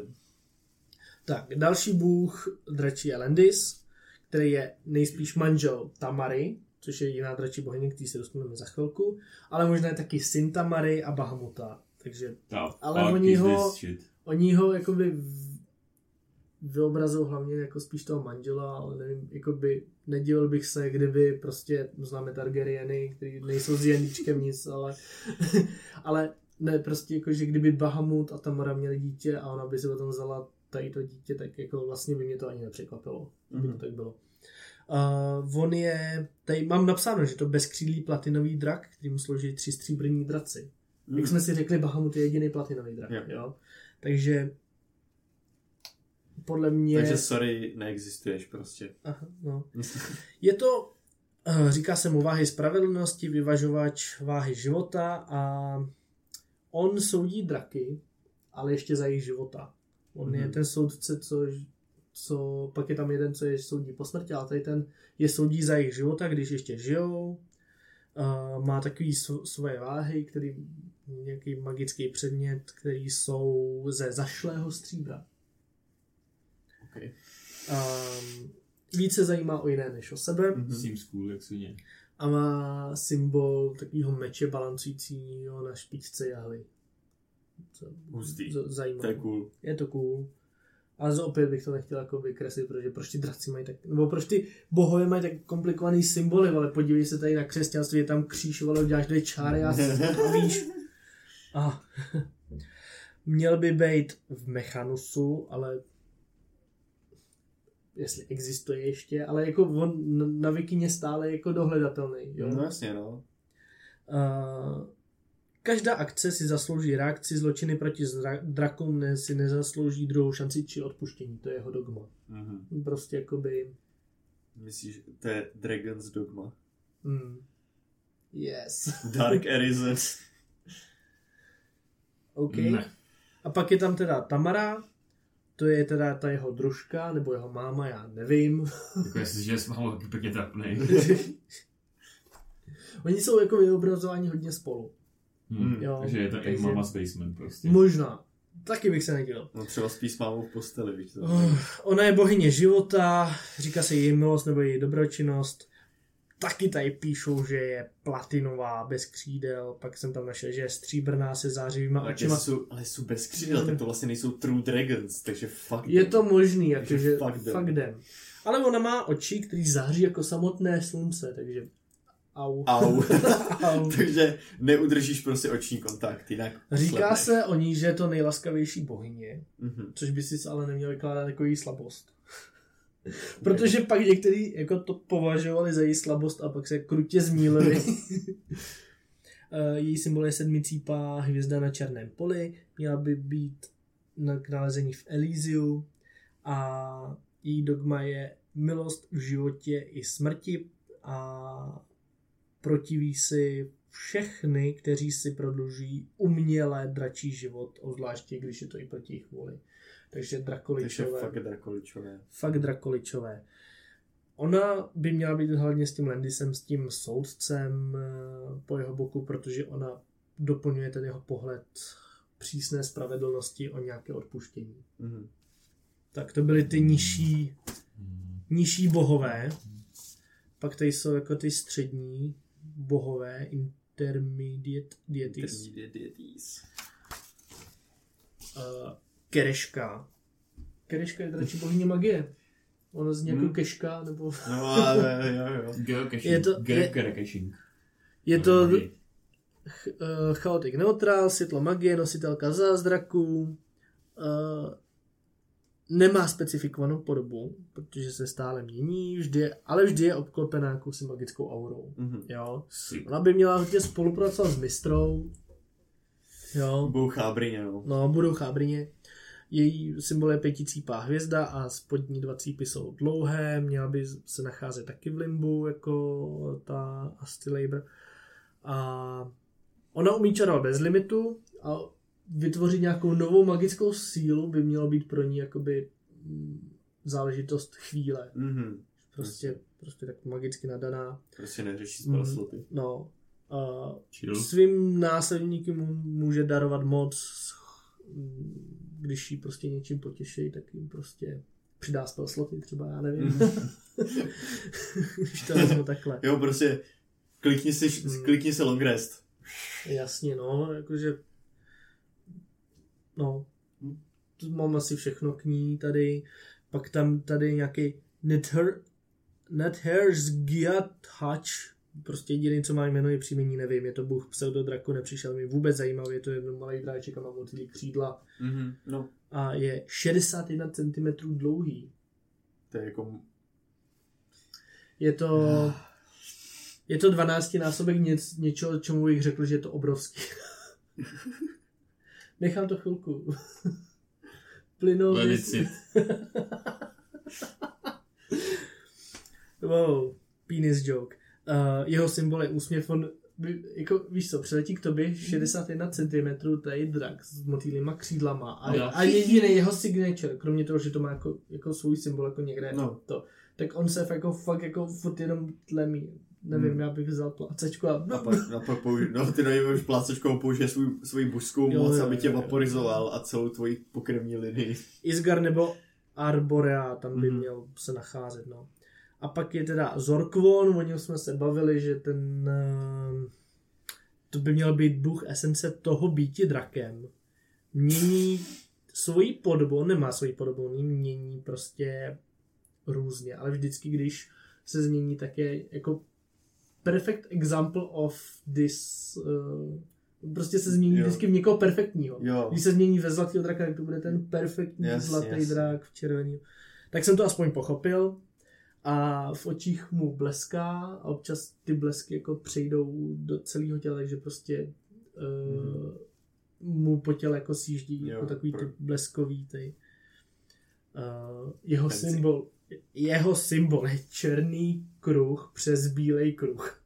Tak, další bůh dračí je Lendis, který je nejspíš manžel Tamary, což je jiná dračí bohyně, který se dostaneme za chvilku, ale možná je taky syn Tamary a Bahamuta. Takže The Ale oni ho- oni ho jakoby vyobrazují hlavně jako spíš toho manžela, ale nevím, jakoby nedivil bych se, kdyby prostě známe Targaryeny, který nejsou s Janíčkem nic, ale, ale ne, prostě jako, že kdyby Bahamut a Tamara měli dítě a ona by si potom vzala tady to dítě, tak jako vlastně by mě to ani nepřekvapilo, kdyby to Mhm. tak bylo. Uh, on je, tady mám napsáno, že to bezkřídlý platinový drak, který mu slouží tři stříbrní draci. Mm. Jak jsme si řekli, Bahamut je jediný platinový drak, Jo. jo. Takže podle mě... Takže sorry, neexistuješ prostě. Aha, no. Je to, eh, říká se mu váhy spravedlnosti, vyvažovač váhy života a on soudí draky, ale ještě za jejich života. On je Mhm. ten soudce, co, co, pak je tam jeden, co je soudí po smrti, ale tady ten je soudí za jejich života, když ještě žijou. Uh, má takový sv- svoje váhy, který nějaký magický předmět, který jsou ze zašlého stříbra. Okay. Um, víc se zajímá o jiné než o sebe Mhm. Seems cool, jak svině. a má symbol takového meče balancujícího na špičce jahly. Co- Hustý. z- Zajímavé. To je cool. Je to cool. Ale z- opět bych to nechtěl jako vykreslit, protože proč ty draci mají tak, nebo proč ty bohové mají tak komplikovaný symboly, ale podívej se tady na křesťanství, je tam kříž, vole, děláš dvě čáry a, a víš. A měl by být v Mechanusu, ale jestli existuje ještě, ale jako on na- na Wikině stále jako dohledatelný. Jo? No jasně, no. Uh, každá akce si zaslouží reakci, zločiny proti zra- drakům ne, si nezaslouží druhou šanci či odpuštění. To je jeho dogma. Mhm. Prostě jakoby... Myslíš, to je Dragon's Dogma. Mm, yes. Dark Arisen. OK. Ne. A pak je tam teda Tamara, to je teda ta jeho družka, nebo jeho máma, já nevím. Jako jestli, že s mámou taky pěkně trapnej. Oni jsou jako vyobrazováni hodně spolu. Hmm. Jo, Takže je to takže- jak Mama's Basement prostě. Možná. Taky bych se nedivil. No třeba spí s mámou v posteli, víš to. Uh, ona je bohyně života, říká se její milost nebo její dobročinnost. Taky tady píšou, že je platinová, bez křídel, pak jsem tam našel, že je stříbrná se zářivýma Ale, očima. jsou, ale jsou bez křídel, tak to vlastně nejsou True Dragons, takže fuck Je them. to možný, jakože fuck them. fakt jdem. Ale ona má oči, který září jako samotné slunce, takže au. Au. au. takže neudržíš prostě oční kontakt, jinak Říká slepneš. se o ní, že je to nejlaskavější bohyně, Mhm. což by si ale neměl vykládat jako její slabost. Protože pak někteří jako to považovali za její slabost a pak se krutě zmílili. Eh, Její symbol je sedmicípá hvězda na černém poli. Měla by být na- nalezení v Elysiu. A její dogma je milost v životě i smrti. A protiví si všechny, kteří si prodlužují uměle dračí život, obzvláště když je to i proti jejich vůli. Takže Takže drakoličové fakt drakoličové. fakt drakoličové. Ona by měla být hlavně s tím Landisem, s tím soudcem eh, po jeho boku, protože ona doplňuje ten jeho pohled přísné spravedlnosti o nějaké odpuštění. Mhm. Tak to byly ty nižší, nižší bohové. Pak tady jsou jako ty střední bohové, intermediate deities. Intermediate deities. Uh, Kereška. Kereška je dračí bohyně magie. Ona zní jako Hmm. keška, nebo... No ale jo, jo. Geocaching. Je to- je- Geocaching. Je to Magie. ch- uh, chaotic neutral, světlo magie, nositelka zázraků, uh, nemá specifikovanou podobu, protože se stále mění, vždy je, ale vždy je obklopená jakousi magickou aurou. Mhm. Jo. Ona by měla hodně spolupracovat s mistrou. Jo. Budou chábrině, no. No, budou chábrině. Její symbol je pěticípá hvězda a spodní dva cípy jsou dlouhé. Měla by se nacházet taky v limbu, jako ta Astilabr. A ona umí čarovat bez limitu a vytvořit nějakou novou magickou sílu by mělo být pro ní jakoby mm, záležitost chvíle. Mhm. Prostě, prostě tak magicky nadaná. Prostě neřeší spell sloty. No, a Chill. svým následníkům může darovat moc, když jí prostě něčím potěší, tak jim prostě přidá spell sloty třeba, já nevím. Mhm. když to vezmu takhle. Jo, prostě klikni si, Mhm. klikni si long rest. Jasně, no, jakože no, Hm. tu mám asi všechno k ní tady, pak tam tady nějaký Nether, Nethers Giat Hatch, prostě jediný, co má jméno, je příjmení, nevím, je to bůh pseudodraku, nepřišel mi vůbec zajímavý, je to jenom malý dráček a má motýlí křídla Mhm. No, a je 61 cm dlouhý. to je jako... Je to, je to 12 násobek něc, něčeho, čemu bych řekl, že je to obrovský. Nechám to chvilku. Plynou. Wow, penis joke. Uh, jeho symbol je úsměv, on, jako, víš co, přiletí k tobě 61 cm, tady drak s motýlýma křídlama a, Jo. a jediný jeho signature, kromě toho, že to má jako, jako svůj symbol jako někde No. to, tak on se jako fakt jako furt jenom tlemí. Nevím, Hmm. já bych vzal placečku a... A pak, a pak použi- no, ty najímaš plácečkou, použije svůj, svoji božskou Jo, moc, jo, aby tě jo, jo. vaporizoval a celou tvoji pokrevní linii. Isgar nebo Arborea tam by Mhm. měl se nacházet, no. A pak je teda Zorkvon, o něm jsme se bavili, že ten eh, to by měl být bůh esence toho býti drakem. Mění svoji podobu, on nemá svoji podobu, on mění prostě různě, ale vždycky, když se změní, tak je jako perfect example of this uh, prostě se změní Jo. vždycky v někoho perfektního. Jo. Když se změní ve zlatého draka, tak to bude ten perfektní Jasně, zlatý jasně. drak v červený. Tak jsem to aspoň pochopil a v očích mu bleská a občas ty blesky jako přejdou do celého těla, takže prostě uh, mu po těle jako sjíždí. Jo, jako takový ty pro- bleskový ty. Uh, jeho Fancy. symbol jeho symbol je černý kruh přes bílej kruh.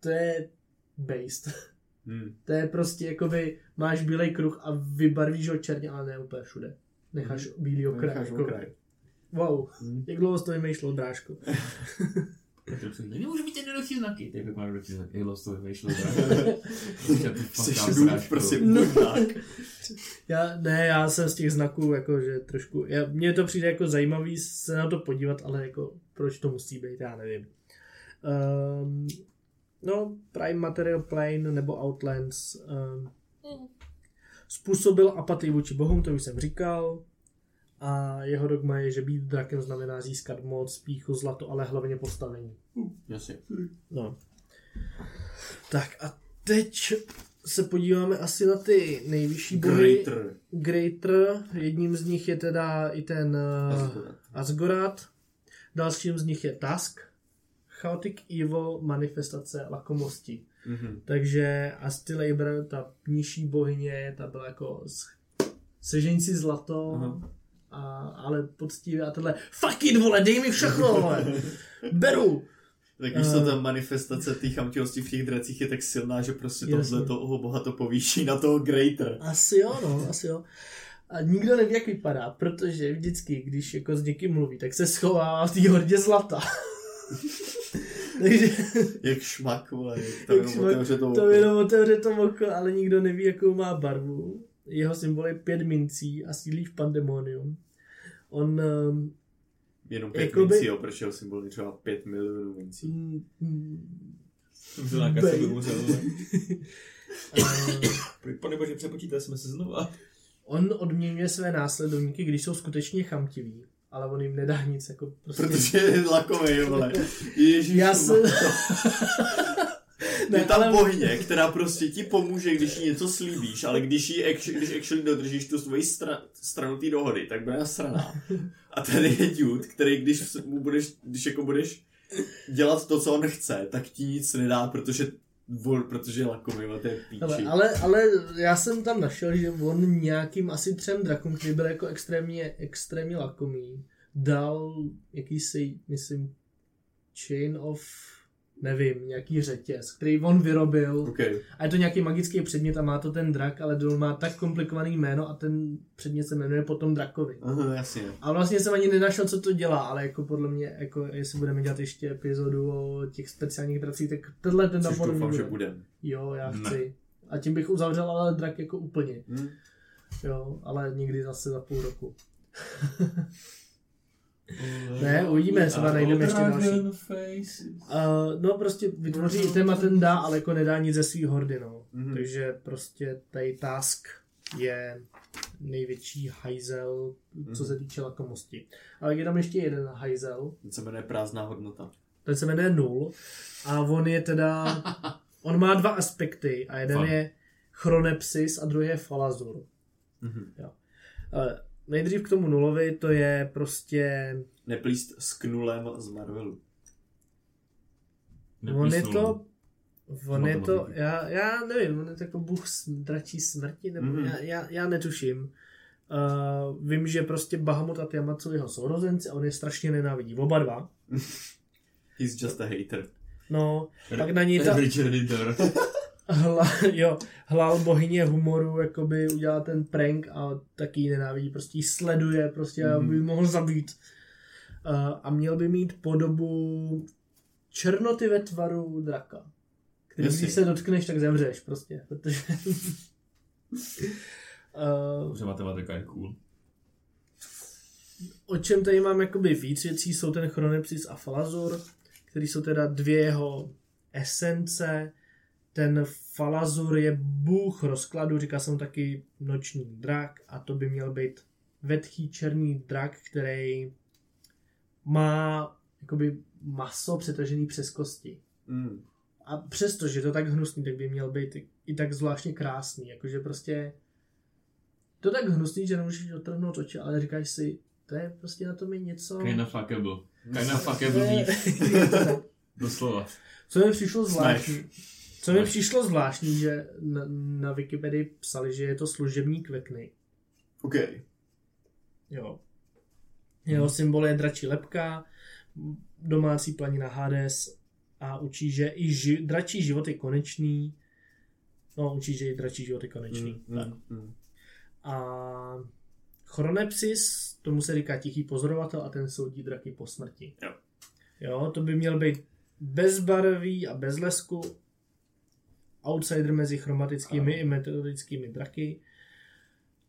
To je based. Hmm. To je prostě jakoby máš bílej kruh a vybarvíš ho černě, ale ne úplně všude. Necháš bílý okraj. Necháš jako, okraj. Wow, Hmm. jak dlouho jsi to vymýšlel, Nemůžu mít jednoduchý znaky. Ty jak máš jednoduchý znaky. Jak dlouho jsi to vymýšlel? Jsi dův, prostě No. budák. Já, ne, já jsem z těch znaků, jakože trošku, já, mně to přijde jako zajímavý se na to podívat, ale jako proč to musí být, já nevím. Um, no, Prime Material Plane nebo Outlands um, způsobil apatii vůči bohům, to už jsem říkal. A jeho dogma je, že být drakem znamená získat moc, píchu, zlato, ale hlavně postavení. Jasně. No. Tak a teď se podíváme asi na ty nejvyšší bohy. Greater. Greater, jedním z nich je teda i ten uh, Asgore. Asgorad, dalším z nich je Task, Chaotic Evil, manifestace lakomosti. Mhm. Takže Astilabr, ta nižší bohyně, ta byla jako s- sežeň si zlato, Aha. A, ale poctivě a tohle fuck it, vole, dej mi všechno, vole, beru. Tak víš co, Eh. ta manifestace té chamtivosti v těch dracích je tak silná, že prostě tohle toho boha to povýší na toho greater. Asi jo, no, asi jo. A nikdo neví, jak vypadá, protože vždycky, když jako s někým mluví, tak se schovává v té hordě zlata. Takže Jak šmak, vole. Tam Jak jenom šmak, otevře to to oko. jenom otevře to oko, ale nikdo neví, jakou má barvu. Jeho symbol je pět mincí a sídlí v pandemonium. On um, Jenom pět Jakoby- mincí, jo, proč jeho symbol je třeba pět milionů mincí. mm, mm, se by umřel. uh, Pane bože, přepočítali jsme se znova. on odměňuje své následovníky, když jsou skutečně chamtiví, ale on jim nedá nic, jako prostě... Protože je lakovej, vole. Ježíš, Já se... Je ne, tam ale bohyně, která prostě ti pomůže, když jí něco slíbíš, ale když jí actu- když actually dodržíš tu svoji stra- stranu té dohody, tak bude nasraná. A tady je dude, který když mu budeš, když jako budeš dělat to, co on chce, tak ti nic nedá, protože vol, protože je lakomý, a to je píči. Ale, ale, ale já jsem tam našel, že on nějakým asi třem drakům, který byl jako extrémně, extrémně lakomý, dal jakýsi, myslím, chain of, nevím, nějaký řetěz, který on vyrobil. Okay. A je to nějaký magický předmět a má to ten drak, ale on má tak komplikovaný jméno a ten předmět se jmenuje potom drakovi. Aha, jasně. A vlastně jsem ani nenašel, co to dělá, ale jako podle mě, jako jestli budeme dělat ještě epizodu o těch speciálních dracích, tak tenhle ten Což napodobně doufám, že bude. budem. Jo, já Ne. chci. A tím bych uzavřel ale drak jako úplně. Hm? Jo, ale někdy zase za půl roku. Ne, uvidíme, třeba najdeme ještě další. Uh, no prostě vytvoří item a ten dá, ale jako nedá nic ze svý hordy, no. Mhm. Takže prostě tady task je největší hajzel, co se týče lakomosti. Ale je tam ještě jeden hajzel, Ten se jmenuje prázdná hodnota. ten se jmenuje Null a on je teda, on má dva aspekty a jeden Fun. je chronepsis a druhý je falazur. Mhm. Ale nejdřív k tomu nulovi, to je prostě, Neplíst s knulem z Marvelu. on je to, on je to, já, já nevím, on je to jako bůh dračí smrti, nebo Mhm. já, já, já netuším. Uh, vím, že prostě Bahamut a Tiamat jsou jeho sourozenci a on je strašně nenávidí. Oba dva. He's just a hater. No, pak na něj ta. hla, jo, hlal bohyně humoru, jakoby udělal ten prank a taky ji nenávidí, prostě ji sleduje, prostě Mhm. aby ji mohl zabít. Uh, a měl by mít podobu černoty ve tvaru draka. Který Jasně. když se dotkneš, tak zemřeš prostě, protože... uh, Dobře, matematika je cool. o čem tady mám jakoby víc věcí, jsou ten Chronepsis a Falazur, který jsou teda dvě jeho esence. Ten Falazur je bůh rozkladu, říká jsem taky noční drak a to by měl být vetchý černý drak, který má jakoby maso přetažený přes kosti. Mm. A přesto, že je to tak hnusný, tak by měl být i- tak zvláštně krásný. Jakože prostě to tak hnusný, že nemůžeš otrhnout oči, ale říkáš si, to je prostě na tom je něco... Kinda fuckable. Kinda fuckable beef. Doslova. Co mi přišlo zvláštní, co mi přišlo zvláštní, že na, na Wikipedii psali, že je to služebník Vekny. OK. Jo. Jeho symbol je dračí lepka, domácí planina Hades a učí, že i ži, dračí život je konečný. No, učí, že i dračí život je konečný. Mm, Tak. mm, mm. A Chronepsis, tomu se říká tichý pozorovatel a ten soudí draky po smrti. Jo. Jo, to by měl být bezbarvý a bez lesku, outsider mezi chromatickými Ano. i metodickými draky.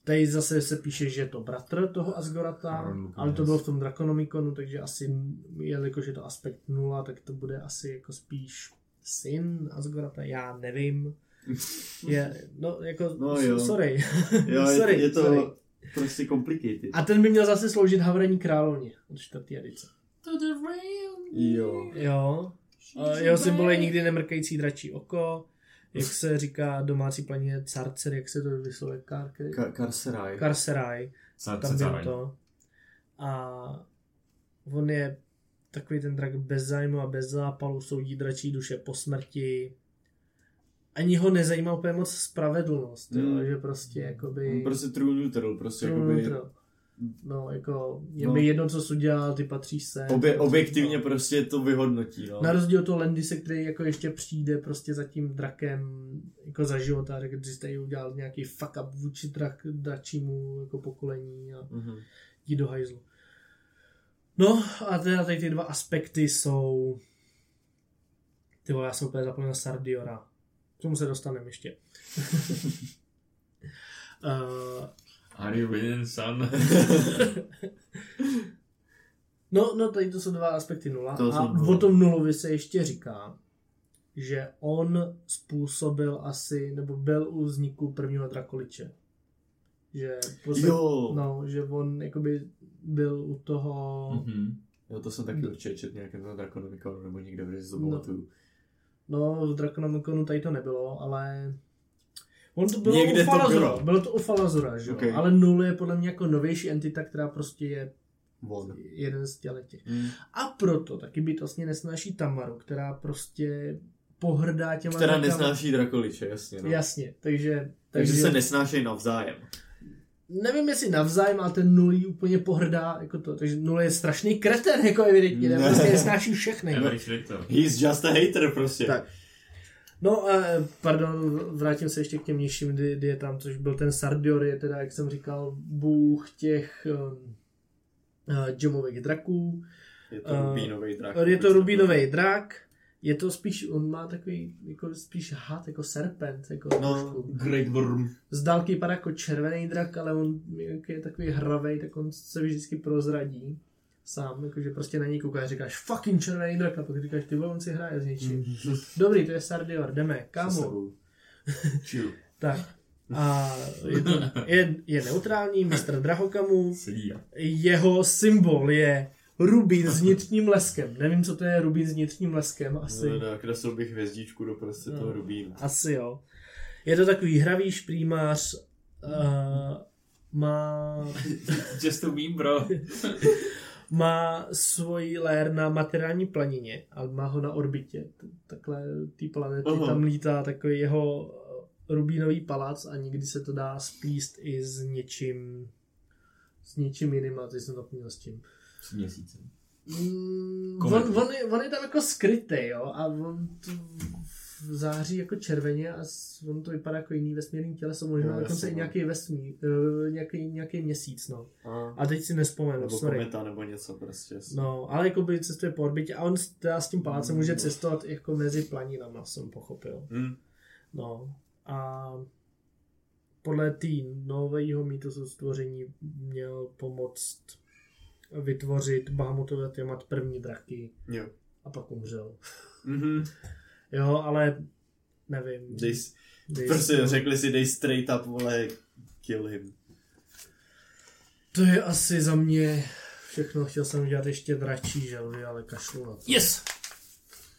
Tady zase se píše, že je to bratr toho Asgorata, ale to bylo v tom Draconomiconu, takže asi, jelikož je to aspekt nula, tak to bude asi jako spíš syn Asgorata, já nevím. Je, no, jako, No jo. sorry. Jo, sorry, je, je to sorry. prostě complicated. A ten by měl zase sloužit havraní královně od čtvrtý edice. Jo. Jo. A jeho symbol je nikdy nemrkající dračí oko. Jak se říká domácí planině Carcer, jak se to vyslovuje? Kar- Ka- Karseraj. Carcerai. Ca- Tam byl to. A on je takový ten drak bez zájmu a bez zápalu, soudí dračí duše po smrti. ani ho nezajímá úplně moc spravedlnost, jo, Mm. že prostě jakoby... Prostě true neutral, prostě True jakoby... neutral. No, jako, je No. mi jedno, co jsi udělal, ty patříš se. Obě, objektivně No. prostě to vyhodnotí, no. Na rozdíl od toho Landise, který jako ještě přijde prostě za tím drakem jako za života, tak když jste udělal nějaký fuck up vůči drak, dračímu jako pokolení a Mhm. jít do hajzlu. No a teda tady ty dva aspekty jsou ty vole, já jsem úplně zapomněl Sardiora. K tomu se dostaneme ještě. uh, Are you winning, son? No, no tady to jsou dva aspekty nula. To a nula. o tom nulovi se ještě říká, že on způsobil asi, nebo byl u vzniku prvního Drakoliče. Že, posled, Jo. no, že on jakoby byl u toho, Mhm. Jo, to jsem taky určitě četl nějakém tom Draconomiconu nebo někde, kde si to No. pamatuju. no v Draconomiconu tady to nebylo, ale on to bylo Někde u to Falazura, bylo. bylo to u Falazura, že? Okay. ale nul je podle mě jako novější entita, která prostě je Von. jeden z těch. Mm. A proto taky bytostně nesnáší Tamaru, která prostě pohrdá těma Která drakama. nesnáší Drakoliče, jasně. No. Jasně, takže... Takže se nesnášejí navzájem. Nevím, jestli navzájem, ale ten nul jí úplně pohrdá, jako to, takže nul je strašný kreten, jako evidentně, ne. Ne. prostě nesnáší všechny. Victor. He's just a hater prostě. Tak. No, eh, pardon, vrátím se ještě k těm nižším di- dietám, což byl ten Sardior, je teda, jak jsem říkal, bůh těch um, gemových draků. Je to Eh, rubínový drak. Je to rubinový drak, je to spíš, on má takový, jako spíš had, jako serpent, jako No. trošku. Great Worm. Z dálky vypadá jako červený drak, ale on jak je takový hravej, tak on se vždycky prozradí sám, jakože prostě na něj koukáš, říkáš fucking červený drak a pak říkáš, ty vole, on si hraje s něčím. Dobrý, to je Sardior, jdeme, kámo. Tak. A je, to, je, je neutrální, mistr Drahokamu, Sedí. jeho symbol je rubín s vnitřním leskem. Nevím, co to je rubín s vnitřním leskem, asi. No, nakreslil bych hvězdičku do prostě No. toho rubínu. Asi jo. Je to takový hravý šprýmář, uh, má, Just a meme, bro. má svůj lér na materiální planině, ale má ho na orbitě. Takhle té planety Aha. tam lítá takový jeho eh, rubínový palác a někdy se to dá splíst i s něčím s něčím jiným a teď jsem zapomněl s tím. S měsícem. Mm, on, on, je, on je tam jako skrytý, jo, a on to září jako červeně a on to vypadá jako jiný vesmírný těleso, možná No, dokonce i no. nějaký vesmír, uh, nějaký, nějaký měsíc, no. A, A teď si nespomenu, nebo sorry. kometa, nebo něco prostě. No, ale jako by cestuje po orbitě a on s- teda s tím palácem může Mm. cestovat jako mezi planinama, jsem pochopil. Hm. No, a podle té nového mýtusu stvoření měl pomoct vytvořit Bahamutové témat první draky Jo. a pak umřel. Mhm. Jo, ale nevím. Dej, Dej- prostě řekli si, dej straight up, vole, kill him. To je asi za mě všechno. Chtěl jsem udělat ještě dračí želvy, ale kašlu na to. Yes!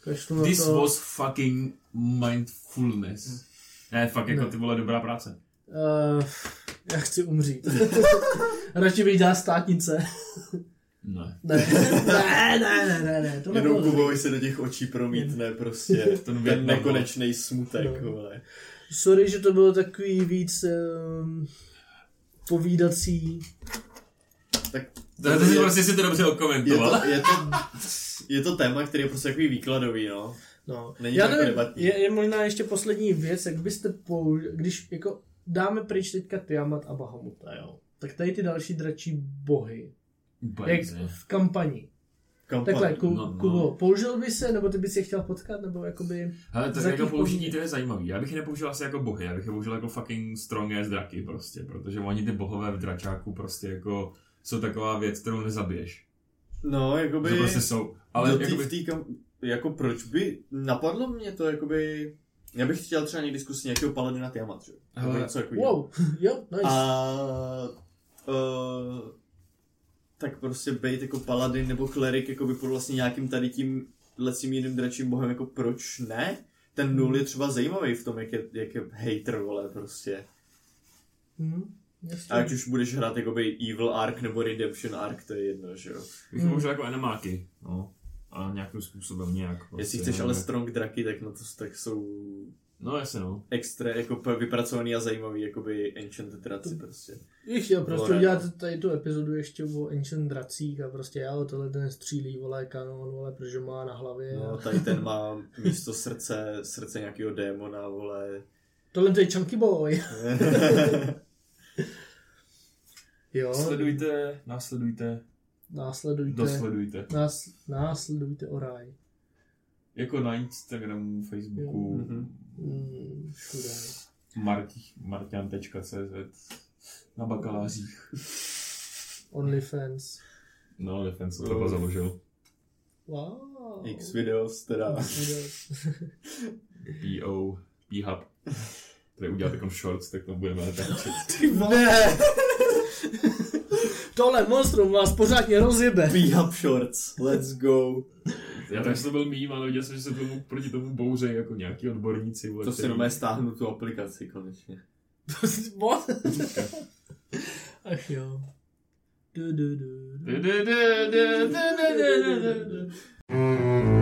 Kašlu na This to. was fucking mindfulness. Ne, fakt jako Ne. ty vole dobrá práce. Uh, já chci umřít. Radši bych dělal státnice. Ne. Ne, ne, ne, ne, ne. To Jenom. Kubovi se do těch očí promítne prostě Ten ten nekonečný smutek, No. vole. Sorry, že to bylo takový víc um, povídací. Tak To, to si je- prostě si to dobře je okomentoval. to, je, to, je to téma, který je prostě takový výkladový, no. No. Není Já to jako nevím, debatní. je, je možná ještě poslední věc, jak byste použili, když jako dáme pryč teďka Tiamat a Bahamuta, jo. Tak tady ty další dračí bohy, Úplně jak ne. v kampani. Kampaň. Takhle, ku, no, no, no. Kubo, použil by se, nebo ty bys je chtěl potkat, nebo jakoby... Ale to Za jako použití podmínek? to je zajímavý. Já bych je nepoužil asi jako bohy, já bych je použil jako fucking strong ass draky prostě, protože oni ty bohové v dračáku prostě jako jsou taková věc, kterou nezabiješ. No, jakoby... To prostě jsou. Ale Ale jakoby, té kam... Jako proč by... Napadlo mě to, jakoby... Já bych chtěl třeba někdy zkusit nějakého paladina Tiamat, že? Hele, něco takového. Wow, jo, nice. A... Uh, tak prostě být jako paladin nebo klerik jako by pod vlastně nějakým tady tím lecím jiným dračím bohem, jako proč ne? Ten nul je třeba zajímavý v tom, jak je, jak je hater, vole, prostě. Hm, jasně. A ať už budeš hrát jakoby Evil Arc nebo Redemption Arc, to je jedno, že jo. bych použil jako enemáky. No. A nějakým způsobem nějak. Prostě, Jestli chceš nevím, ale strong draky, tak na to tak jsou No jasně no. extra jako vypracovaný a zajímavý jakoby Enchanted Draci prostě. Ich chtěl prostě Vole. udělat tady tu epizodu ještě o Ancient dracích a prostě já tohle ten střílí, vole, kanon, vole, protože má na hlavě. No, No. tady ten má místo srdce, srdce nějakého démona, vole. Tohle to je Chunky Boy. jo, Sledujte, následujte, následujte. dosledujte. Nás, následujte oraj. Jako na Instagramu, Facebooku, mhm. Mm, všude. marti, martian.cz na bakalářích. OnlyFans. No, Defense to třeba založil. Wow. X videos teda. PO, P-Hub. Tady udělat takový shorts, tak to budeme natáčet. Ne! Tohle monstrum vás pořádně rozjebe. P-Hub Shorts, let's go. Já tak to byl mým, ale viděl jsem, že se tomu, proti tomu bouřejí jako nějaký odborníci. vole, To si který- stáhnu tu aplikaci konečně. What? Ach jo. Du, du, du, du. Du, du, du, du, du, du, du, du, du.